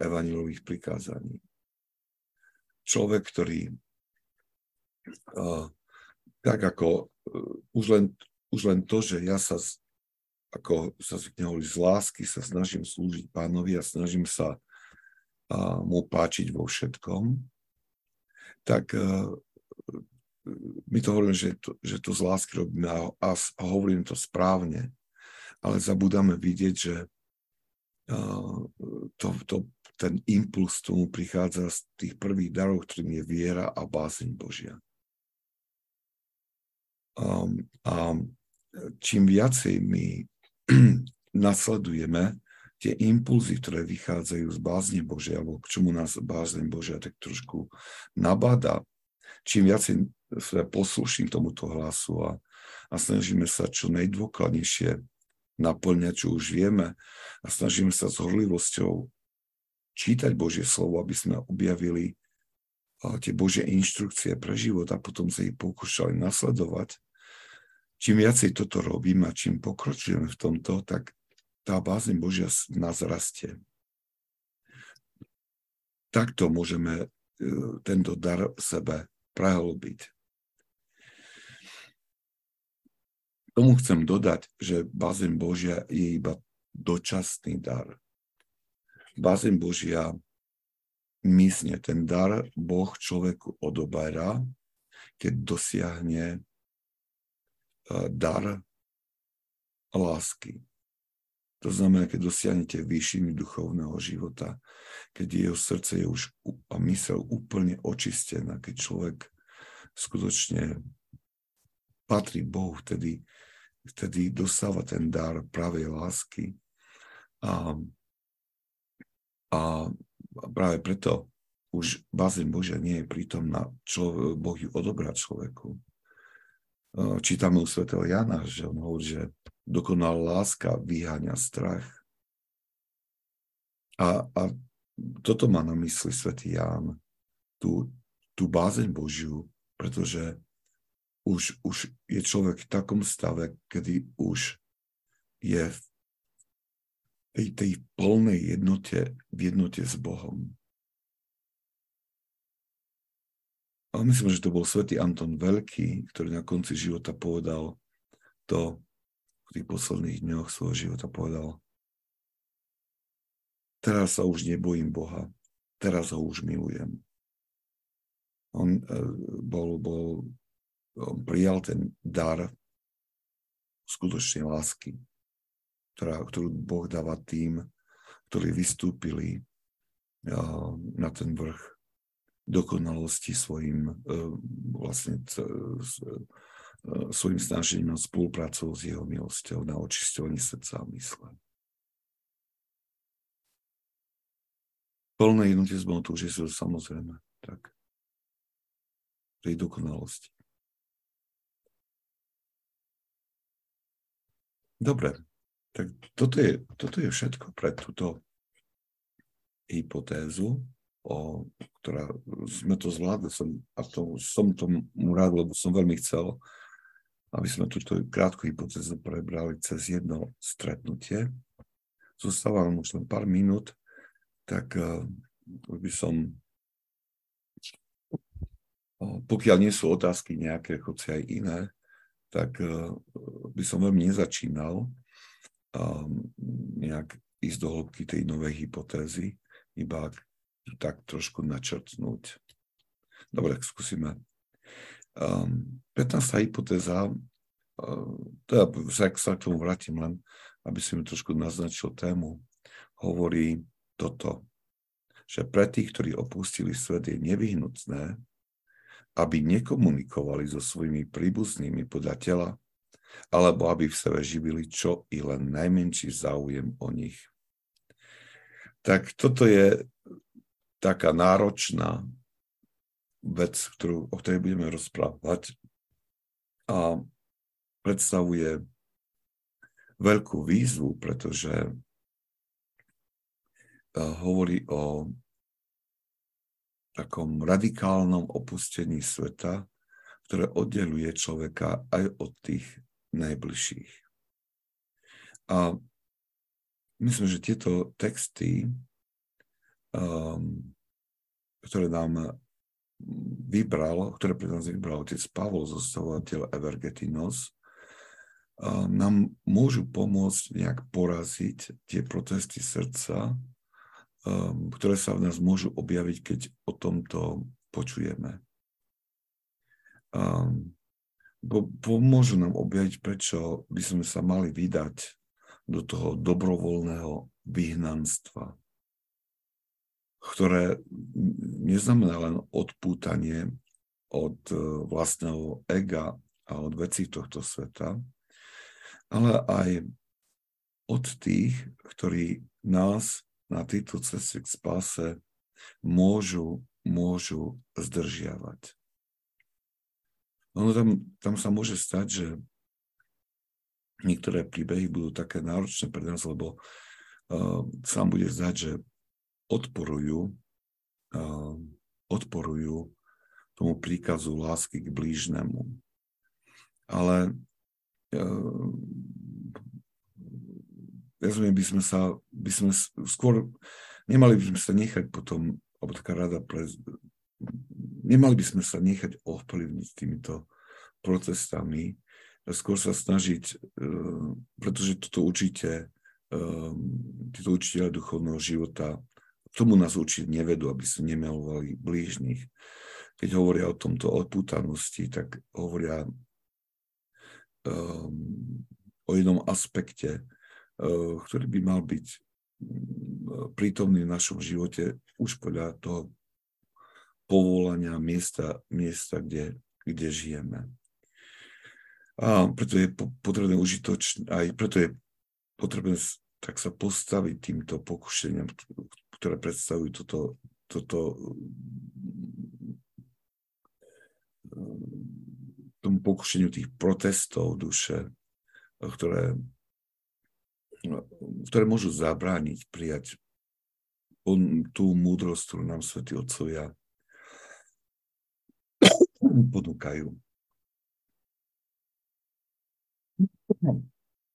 evanilových prikázaní. Človek, ktorý tak ako e, už len, už len to, že ja sa ako sa zvykne hovoriť, z lásky sa snažím slúžiť pánovi a snažím sa mu páčiť vo všetkom, tak my to hovoríme, že to, že to z lásky robíme a hovorím to správne, ale zabudáme vidieť, že a, to, to, ten impuls tomu prichádza z tých prvých darov, ktorým je viera a bázeň Božia. Um, a čím viacej my nasledujeme tie impulzy, ktoré vychádzajú z bázne Božia, alebo k čomu nás bázne Božia tak trošku nabáda, čím viacej sme poslušní tomuto hlasu a, a snažíme sa čo najdôkladnejšie naplňať, čo už vieme a snažíme sa s horlivosťou čítať Božie slovo, aby sme objavili tie Božie inštrukcie pre život a potom sa ich pokúšali nasledovať, čím viacej toto robím a čím pokročujeme v tomto, tak tá bázeň Božia nás rastie. takto môžeme uh, tento dar sebe prehlbiť. Tomu chcem dodať, že bazén Božia je iba dočasný dar. Bazén Božia mizne. Ten dar Boh človeku odoberá, keď dosiahne e, dar lásky. To znamená, keď dosiahnete výšiny duchovného života, keď jeho srdce je už a mysel úplne očistená, keď človek skutočne patrí Bohu, vtedy vtedy dostáva ten dar pravej lásky. A, a práve preto už bazén Božia nie je prítomná, čo Boh ju odobrá človeku. Čítame u svätého Jana, že on hovorí, že dokonalá láska vyháňa strach. A, a toto má na mysli svätý Ján, tú, tú bázeň Božiu, pretože už, už je človek v takom stave, kedy už je v tej, tej plnej jednote, v jednote s Bohom. A myslím, že to bol svätý Anton Veľký, ktorý na konci života povedal to, v tých posledných dňoch svojho života povedal, teraz sa už nebojím Boha, teraz ho už milujem. On e, bol, bol prijal ten dar skutočne lásky, ktorá, ktorú Boh dáva tým, ktorí vystúpili na ten vrch dokonalosti svojim vlastne svojim snažením a spoluprácou s jeho milosťou na očisťovaní srdca a mysle. Plné jednotie s Bohom, už je samozrejme. Tak. Tej dokonalosti. Dobre, tak toto je, toto je všetko pre túto hypotézu, o, ktorá sme to zvládli som, a to, som tomu rád, lebo som veľmi chcel, aby sme túto krátku hypotézu prebrali cez jedno stretnutie. Zostáva nám už len pár minút, tak uh, by som, uh, pokiaľ nie sú otázky nejaké, hoci aj iné, tak eh, by som veľmi nezačínal um, nejak ísť do hĺbky tej novej hypotézy, iba tak trošku načrtnúť. Dobre, skúsime. Um, 15. hypotéza, uh, teda sa k tomu vrátim len, aby si mi trošku naznačil tému, hovorí toto, že pre tých, ktorí opustili svet, je nevyhnutné, aby nekomunikovali so svojimi príbuznými podľa tela, alebo aby v sebe živili čo i len najmenší záujem o nich. Tak toto je taká náročná vec, ktorú, o ktorej budeme rozprávať a predstavuje veľkú výzvu, pretože eh, hovorí o takom radikálnom opustení sveta, ktoré oddeluje človeka aj od tých najbližších. A myslím, že tieto texty, um, ktoré nám vybral, ktoré pre nás vybral otec Pavol, zostavovateľ Evergetinos, um, nám môžu pomôcť nejak poraziť tie protesty srdca, ktoré sa v nás môžu objaviť, keď o tomto počujeme. Um, pomôžu nám objaviť, prečo by sme sa mali vydať do toho dobrovoľného vyhnanstva, ktoré neznamená len odpútanie od e, vlastného ega a od vecí tohto sveta, ale aj od tých, ktorí nás na tejto ceste k spáse môžu, môžu zdržiavať. Ono tam, tam sa môže stať, že niektoré príbehy budú také náročné pre nás, lebo uh, sa vám bude zdať, že odporujú, uh, odporujú tomu príkazu lásky k blížnemu. Ale uh, viac by sme sa, by sme skôr, nemali by sme sa nechať potom alebo taká rada pre... Nemali by sme sa nechať ovplyvniť týmito procesami, skôr sa snažiť, eh, pretože toto určite, eh, títo učiteľe duchovného života, tomu nás určite nevedú, aby sme nemilovali blížnych. Keď hovoria o tomto odputanosti, tak hovoria um, o jednom aspekte, ktorý by mal byť um, prítomný v našom živote už podľa toho povolania miesta, miesta kde, kde žijeme. A preto je potrebné užitočné, aj preto je potrebné tak sa postaviť týmto pokušeniam, ktoré predstavujú toto, toto tomu pokušeniu tých protestov duše, ktoré, ktoré môžu zabrániť prijať tú múdrosť, ktorú nám svätí Otcovia ponúkajú.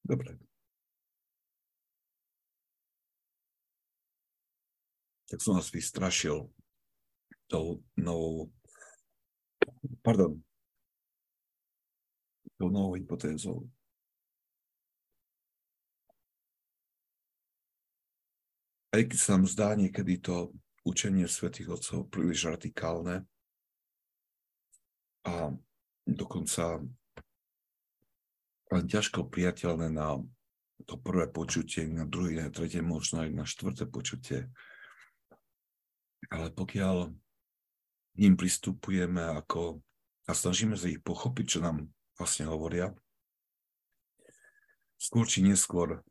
Dobre. Tak som vás vystrašil tou novou, pardon, tou novou hypotézou. Aj keď sa nám zdá niekedy to učenie svätých Otcov príliš radikálne a dokonca len ťažko priateľné na to prvé počutie, na druhé, na tretie, možno aj na štvrté počutie. Ale pokiaľ k ním pristupujeme ako a snažíme sa ich pochopiť, čo nám vlastne hovoria, skôr či neskôr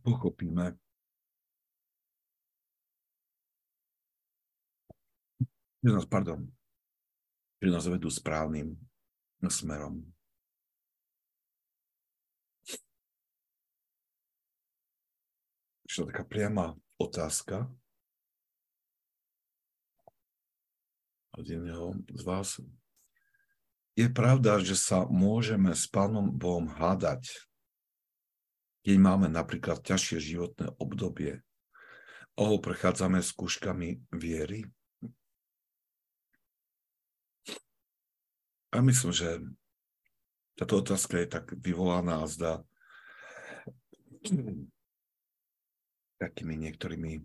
pochopíme, že nás, pardon, že nás vedú správnym smerom. Čiže taká priama otázka od jedného z vás. Je pravda, že sa môžeme s Pánom Bohom hádať, keď máme napríklad ťažšie životné obdobie, oho prechádzame skúškami viery? A myslím, že táto otázka je tak vyvolaná a zdá takými niektorými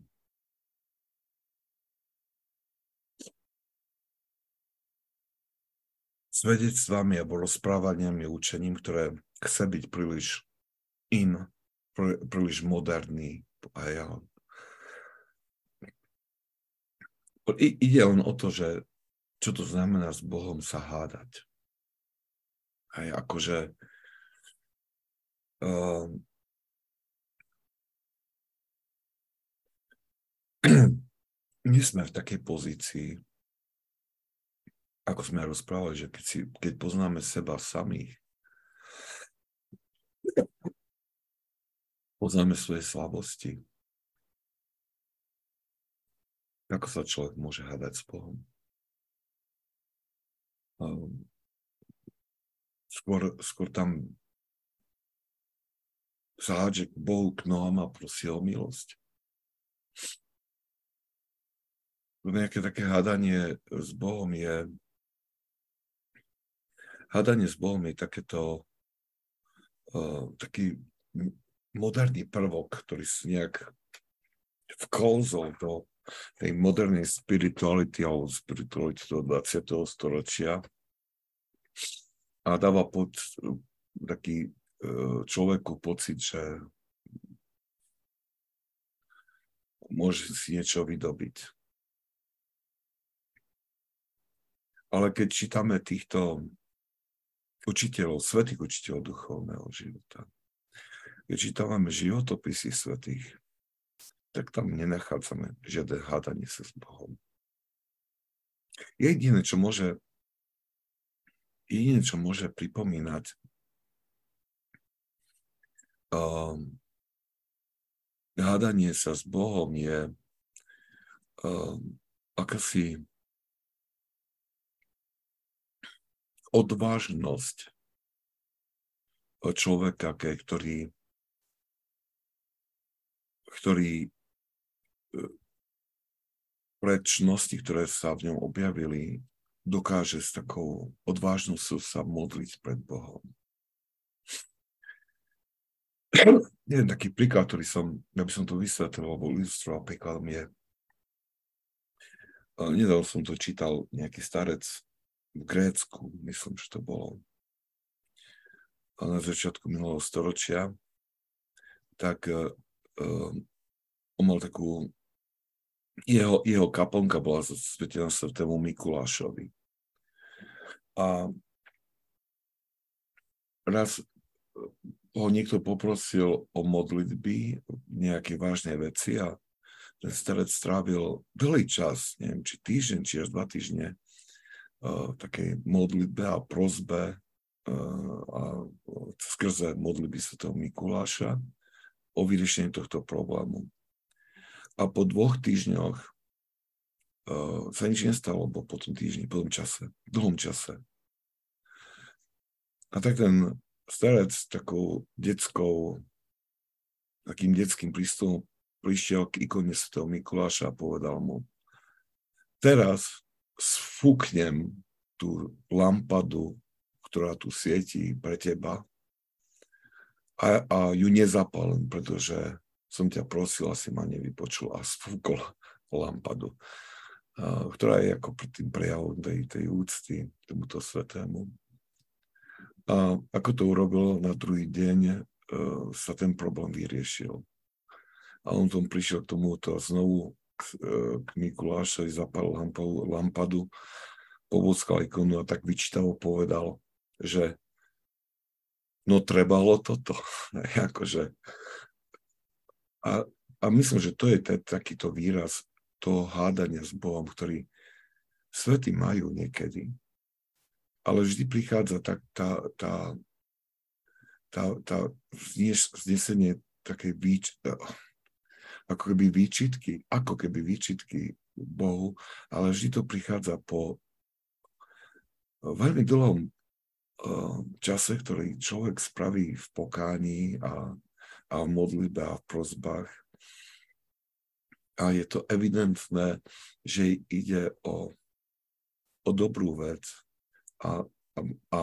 svedectvami alebo rozprávaniami, učením, ktoré chce byť príliš in, príliš moderný. A ja... I, ide len o to, že čo to znamená s Bohom sa hádať. Aj akože uh, nie sme v takej pozícii, ako sme rozprávali, že keď, si, keď poznáme seba samých, poznáme svoje slabosti, ako sa človek môže hádať s Bohom. Um, skôr, skôr tam sa hádže k Bohu k nohám a prosí o milosť. Nejaké také hádanie s Bohom je hádanie s Bohom je takéto uh, taký moderný prvok, ktorý si nejak vkolzol do tej modernej spirituality alebo spirituality toho 20. storočia a dáva pod taký uh, človeku pocit, že môže si niečo vydobiť. Ale keď čítame týchto učiteľov, svetých učiteľov duchovného života, keď čítame životopisy svetých, tak tam nenachádzame žiadne hádanie sa s Bohom. Jediné, čo môže, jediné, čo môže pripomínať um, hádanie sa s Bohom je um, akási odvážnosť človeka, ktorý, ktorý e, pre čnosti, ktoré sa v ňom objavili, dokáže s takou odvážnosťou sa modliť pred Bohom. Jeden taký príklad, ktorý som, ja by som to vysvetlil, alebo ilustroval príkladom je, nedal som to čítal nejaký starec v Grécku, myslím, že to bolo na začiatku minulého storočia, tak uh, on mal takú jeho, jeho kaplnka bola zasvetená svetému Mikulášovi. A raz ho niekto poprosil o modlitby, nejaké vážne veci a ten starec strávil dlhý čas, neviem, či týždeň, či až dva týždne, uh, takej modlitbe a prozbe uh, a skrze modlitby svetého Mikuláša o vyriešenie tohto problému a po dvoch týždňoch uh, sa nič nestalo, bo po tom týždni, po tom čase, dlhom čase. A tak ten starec takou detskou, takým detským prístupom prišiel k ikone Sv. Mikuláša a povedal mu, teraz sfúknem tú lampadu, ktorá tu svietí pre teba a, a ju nezapalím, pretože som ťa prosil, asi ma nevypočul a sfúkol lampadu, ktorá je ako tým prejavom tej, tej úcty tomuto svetému. A ako to urobil na druhý deň, e, sa ten problém vyriešil. A on tom prišiel k tomuto znovu e, k Mikulášovi, zapal lampadu, lampadu poboskal ikonu a tak vyčítavo povedal, že no trebalo toto. akože a, a myslím, že to je t- takýto výraz toho hádania s Bohom, ktorý svety majú niekedy. Ale vždy prichádza tak tá, tá, tá, tá znesenie také výč, ako keby výčitky, ako keby výčitky Bohu, ale vždy to prichádza po veľmi dlhom čase, ktorý človek spraví v pokání a a v modlitbe a v prozbách. A je to evidentné, že ide o, o dobrú vec a, a, a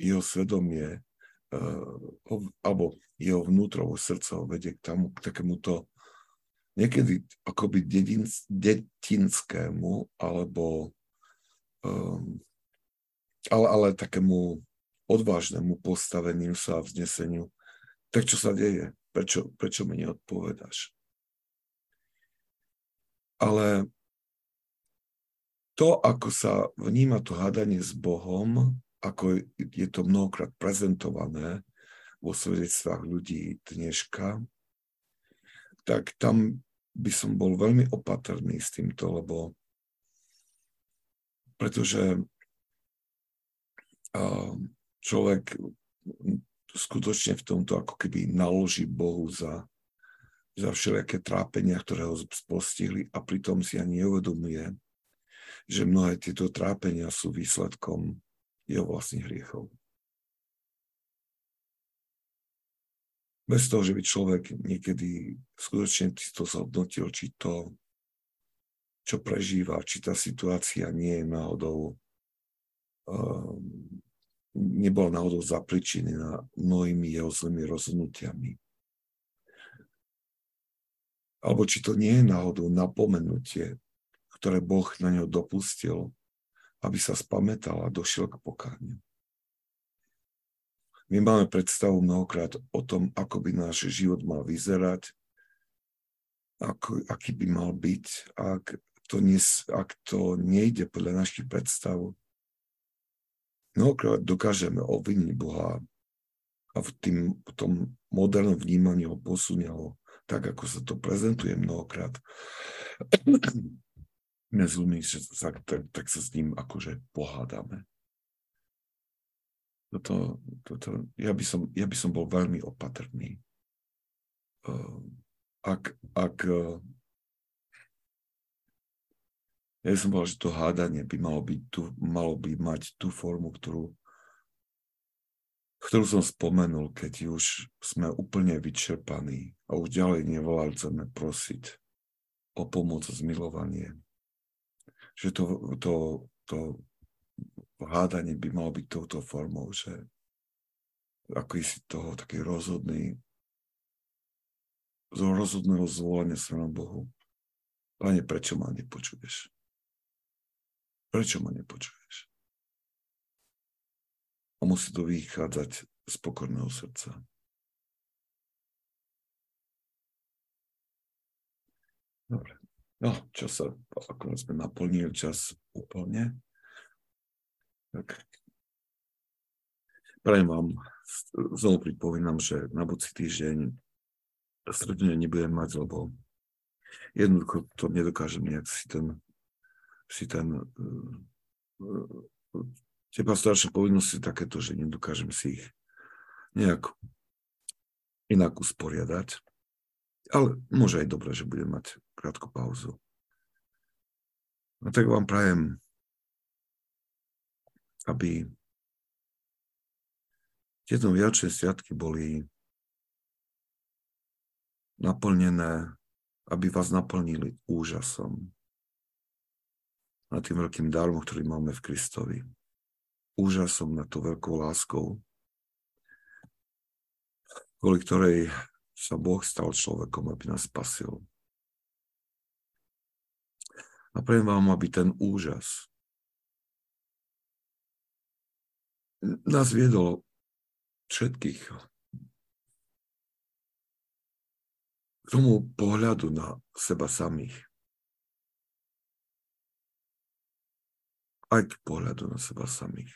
jeho svedomie uh, alebo jeho vnútrovo srdce ho vedie k, tomu, k takémuto niekedy akoby dedin, detinskému alebo um, ale, ale takému odvážnemu postaveniu sa a vzneseniu tak čo sa deje? Prečo, prečo mi neodpovedáš? Ale to, ako sa vníma to hádanie s Bohom, ako je to mnohokrát prezentované vo svedectvách ľudí dneška, tak tam by som bol veľmi opatrný s týmto, lebo pretože človek skutočne v tomto ako keby naloží Bohu za, za všelijaké trápenia, ktoré ho postihli a pritom si ani neuvedomuje, že mnohé tieto trápenia sú výsledkom jeho vlastných hriechov. Bez toho, že by človek niekedy skutočne to zhodnotil, či to, čo prežíva, či tá situácia nie je náhodou um, nebol náhodou zapričinená mnohými jeho zlými rozhodnutiami. Alebo či to nie je náhodou napomenutie, ktoré Boh na ňo dopustil, aby sa spametal a došiel k pokániu. My máme predstavu mnohokrát o tom, ako by náš život mal vyzerať, ako, aký by mal byť, ak to, nie, ak to nejde podľa našich predstav, mnohokrát dokážeme obviniť Boha a v tým, v tom modernom vnímaní ho posunie ho tak, ako sa to prezentuje mnohokrát. Dnes ľudí, že sa, tak, tak sa s ním akože pohádame. Toto, toto, ja, by som, ja by som bol veľmi opatrný. Ak, ak ja som povedal, že to hádanie by malo, byť tu, malo by mať tú formu, ktorú, ktorú som spomenul, keď už sme úplne vyčerpaní a už ďalej nevolali chceme prosiť o pomoc, zmilovanie. že to, to, to hádanie by malo byť touto formou, že ako si toho taký rozhodný, z rozhodného zvolenia sa na Bohu. Pane, prečo ma nepočuješ? Prečo ma nepočuješ? A musí to vychádzať z pokorného srdca. Dobre. No, čo sa, ako sme naplnili čas úplne, tak prajem vám, znovu pripomínam, že na budúci týždeň stredne nebudem mať, lebo jednoducho to nedokážem nejak si ten, si ten uh, tie pastoračné povinnosti takéto, že nedokážem si ich nejak inak usporiadať. Ale môže aj dobre, že budem mať krátku pauzu. No tak vám prajem, aby tieto viačné sviatky boli naplnené, aby vás naplnili úžasom nad tým veľkým darom, ktorý máme v Kristovi. Úžasom nad tou veľkou láskou, kvôli ktorej sa Boh stal človekom, aby nás spasil. A pre vám, aby ten úžas nás viedol všetkých k tomu pohľadu na seba samých. Aj k pohľadu na seba samých.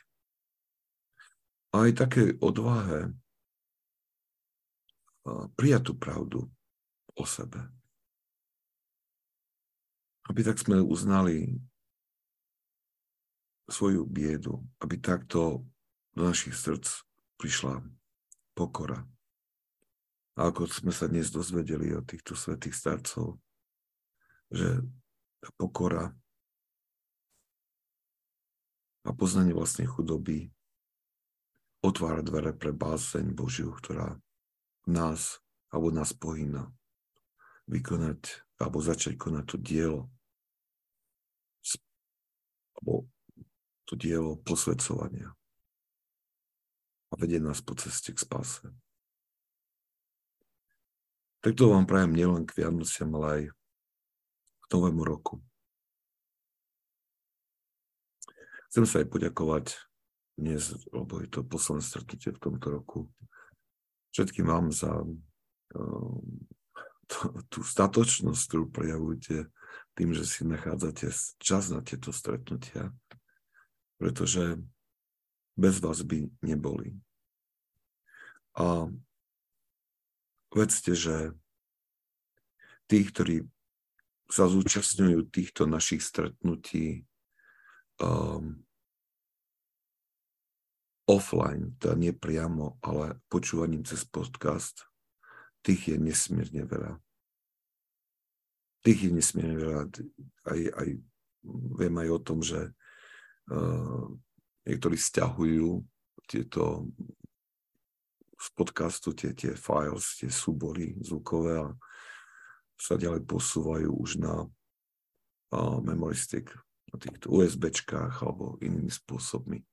Aj také odvahe prijať tú pravdu o sebe. Aby tak sme uznali svoju biedu, aby takto do našich srdc prišla pokora. A ako sme sa dnes dozvedeli od týchto svetých starcov, že tá pokora a poznanie vlastnej chudoby otvára dvere pre báseň Božiu, ktorá nás alebo nás pohýna vykonať alebo začať konať to dielo alebo to dielo posvedcovania a vedie nás po ceste k spáse. Tak to vám prajem nielen k Vianociam, ale aj k novému roku. Chcem sa aj poďakovať dnes, lebo je to posledné stretnutie v tomto roku, všetkým vám za uh, tú statočnosť, ktorú prejavujete tým, že si nachádzate čas na tieto stretnutia, pretože bez vás by neboli. A vedzte, že tí, ktorí sa zúčastňujú týchto našich stretnutí um, offline, teda nie priamo, ale počúvaním cez podcast, tých je nesmierne veľa. Tých je nesmierne veľa. Aj, aj, viem aj o tom, že uh, niektorí stiahujú tieto z podcastu tie, tie files, tie súbory zvukové a sa ďalej posúvajú už na uh, memory stick, na týchto USBčkách alebo inými spôsobmi.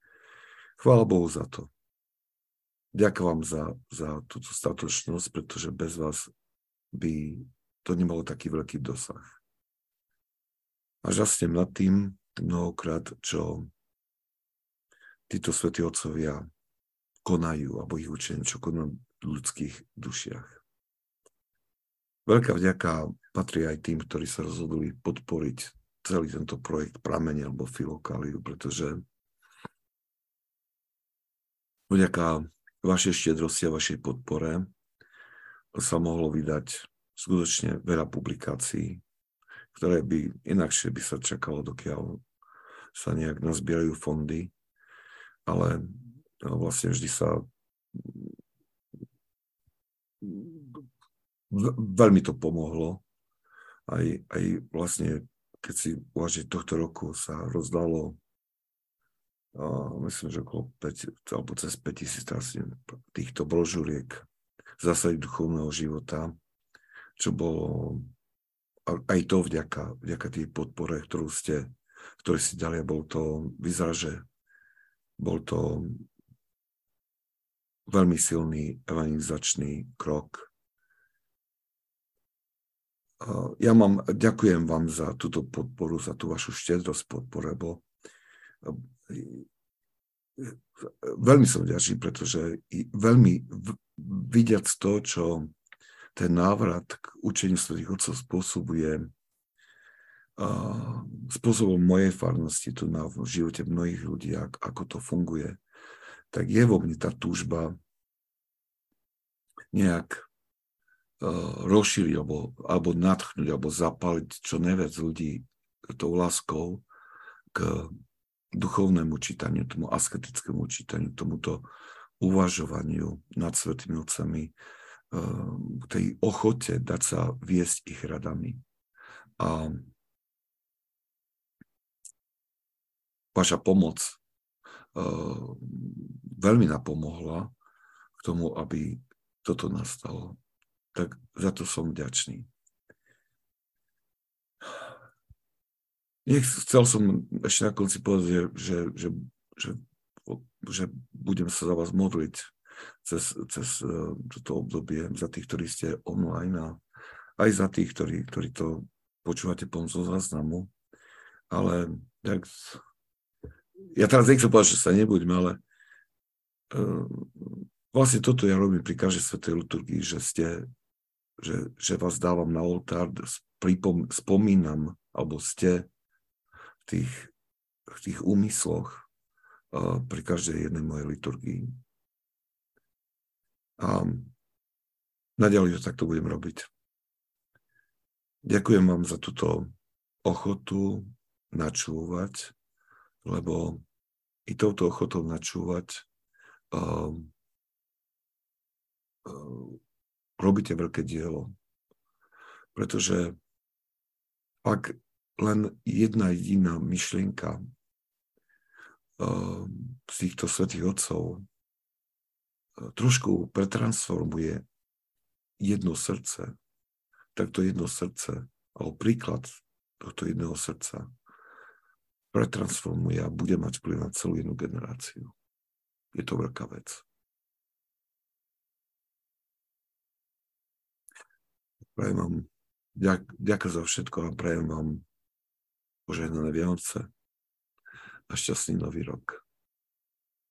Chvála Bohu za to. Ďakujem vám za, za túto statočnosť, pretože bez vás by to nemalo taký veľký dosah. A žasnem nad tým mnohokrát, čo títo svätí otcovia konajú, alebo ich učení, čo konajú v ľudských dušiach. Veľká vďaka patrí aj tým, ktorí sa rozhodli podporiť celý tento projekt Pramene alebo Filokáliu, pretože vďaka vašej štedrosti a vašej podpore sa mohlo vydať skutočne veľa publikácií, ktoré by inakšie by sa čakalo, dokiaľ sa nejak nazbierajú fondy, ale no, vlastne vždy sa veľmi to pomohlo. Aj, aj vlastne, keď si uvaží tohto roku sa rozdalo myslím, že okolo 5, alebo cez 5 tisíc týchto brožuriek zásady duchovného života, čo bolo aj to vďaka, vďaka tej podpore, ktorú ste ktorý si dali bol to, vyzerá, že bol to veľmi silný evangelizačný krok. Ja mám, ďakujem vám za túto podporu, za tú vašu štedrosť podporu, lebo veľmi som vďačný, pretože veľmi vidiac to, čo ten návrat k učeniu svetých otcov spôsobuje spôsobom mojej farnosti tu na v živote mnohých ľudí, ako to funguje, tak je vo mne tá túžba nejak rozšíriť alebo, alebo natchnúť alebo zapaliť čo najviac ľudí tou láskou k duchovnému čítaniu, tomu asketickému čítaniu, tomuto uvažovaniu nad svetými otcami, uh, tej ochote dať sa viesť ich radami. A vaša pomoc uh, veľmi napomohla k tomu, aby toto nastalo. Tak za to som vďačný. Nech, chcel som ešte na konci povedať, že, že, že, že budem sa za vás modliť cez, cez uh, toto obdobie, za tých, ktorí ste online a aj za tých, ktorí, ktorí to počúvate pomocou záznamu. Ale tak ja teraz nechcem povedať, že sa nebudem, ale uh, vlastne toto ja robím pri každej svetej liturgii, že ste, že, že vás dávam na oltár, pripom, spomínam, alebo ste v tých, v tých úmysloch uh, pri každej jednej mojej liturgii. A naďalej to takto budem robiť. Ďakujem vám za túto ochotu načúvať, lebo i touto ochotou načúvať uh, uh, robíte veľké dielo. Pretože ak len jedna jediná myšlienka uh, z týchto svetých otcov uh, trošku pretransformuje jedno srdce, tak to jedno srdce, alebo príklad tohto jedného srdca pretransformuje a bude mať vplyv na celú jednu generáciu. Je to veľká vec. Prajem vám ďakujem za všetko a prajem vám požehnané Vianoce a šťastný nový rok.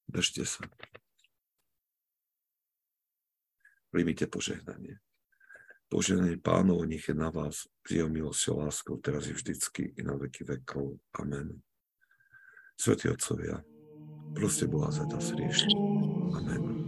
Držte sa. Príjmite požehnanie. Požehnanie pánov, nech je na vás s jeho milosťou láskou, teraz i vždycky i na veky vekov. Amen. Svetí Otcovia, proste Boha za nás riešiť. Amen.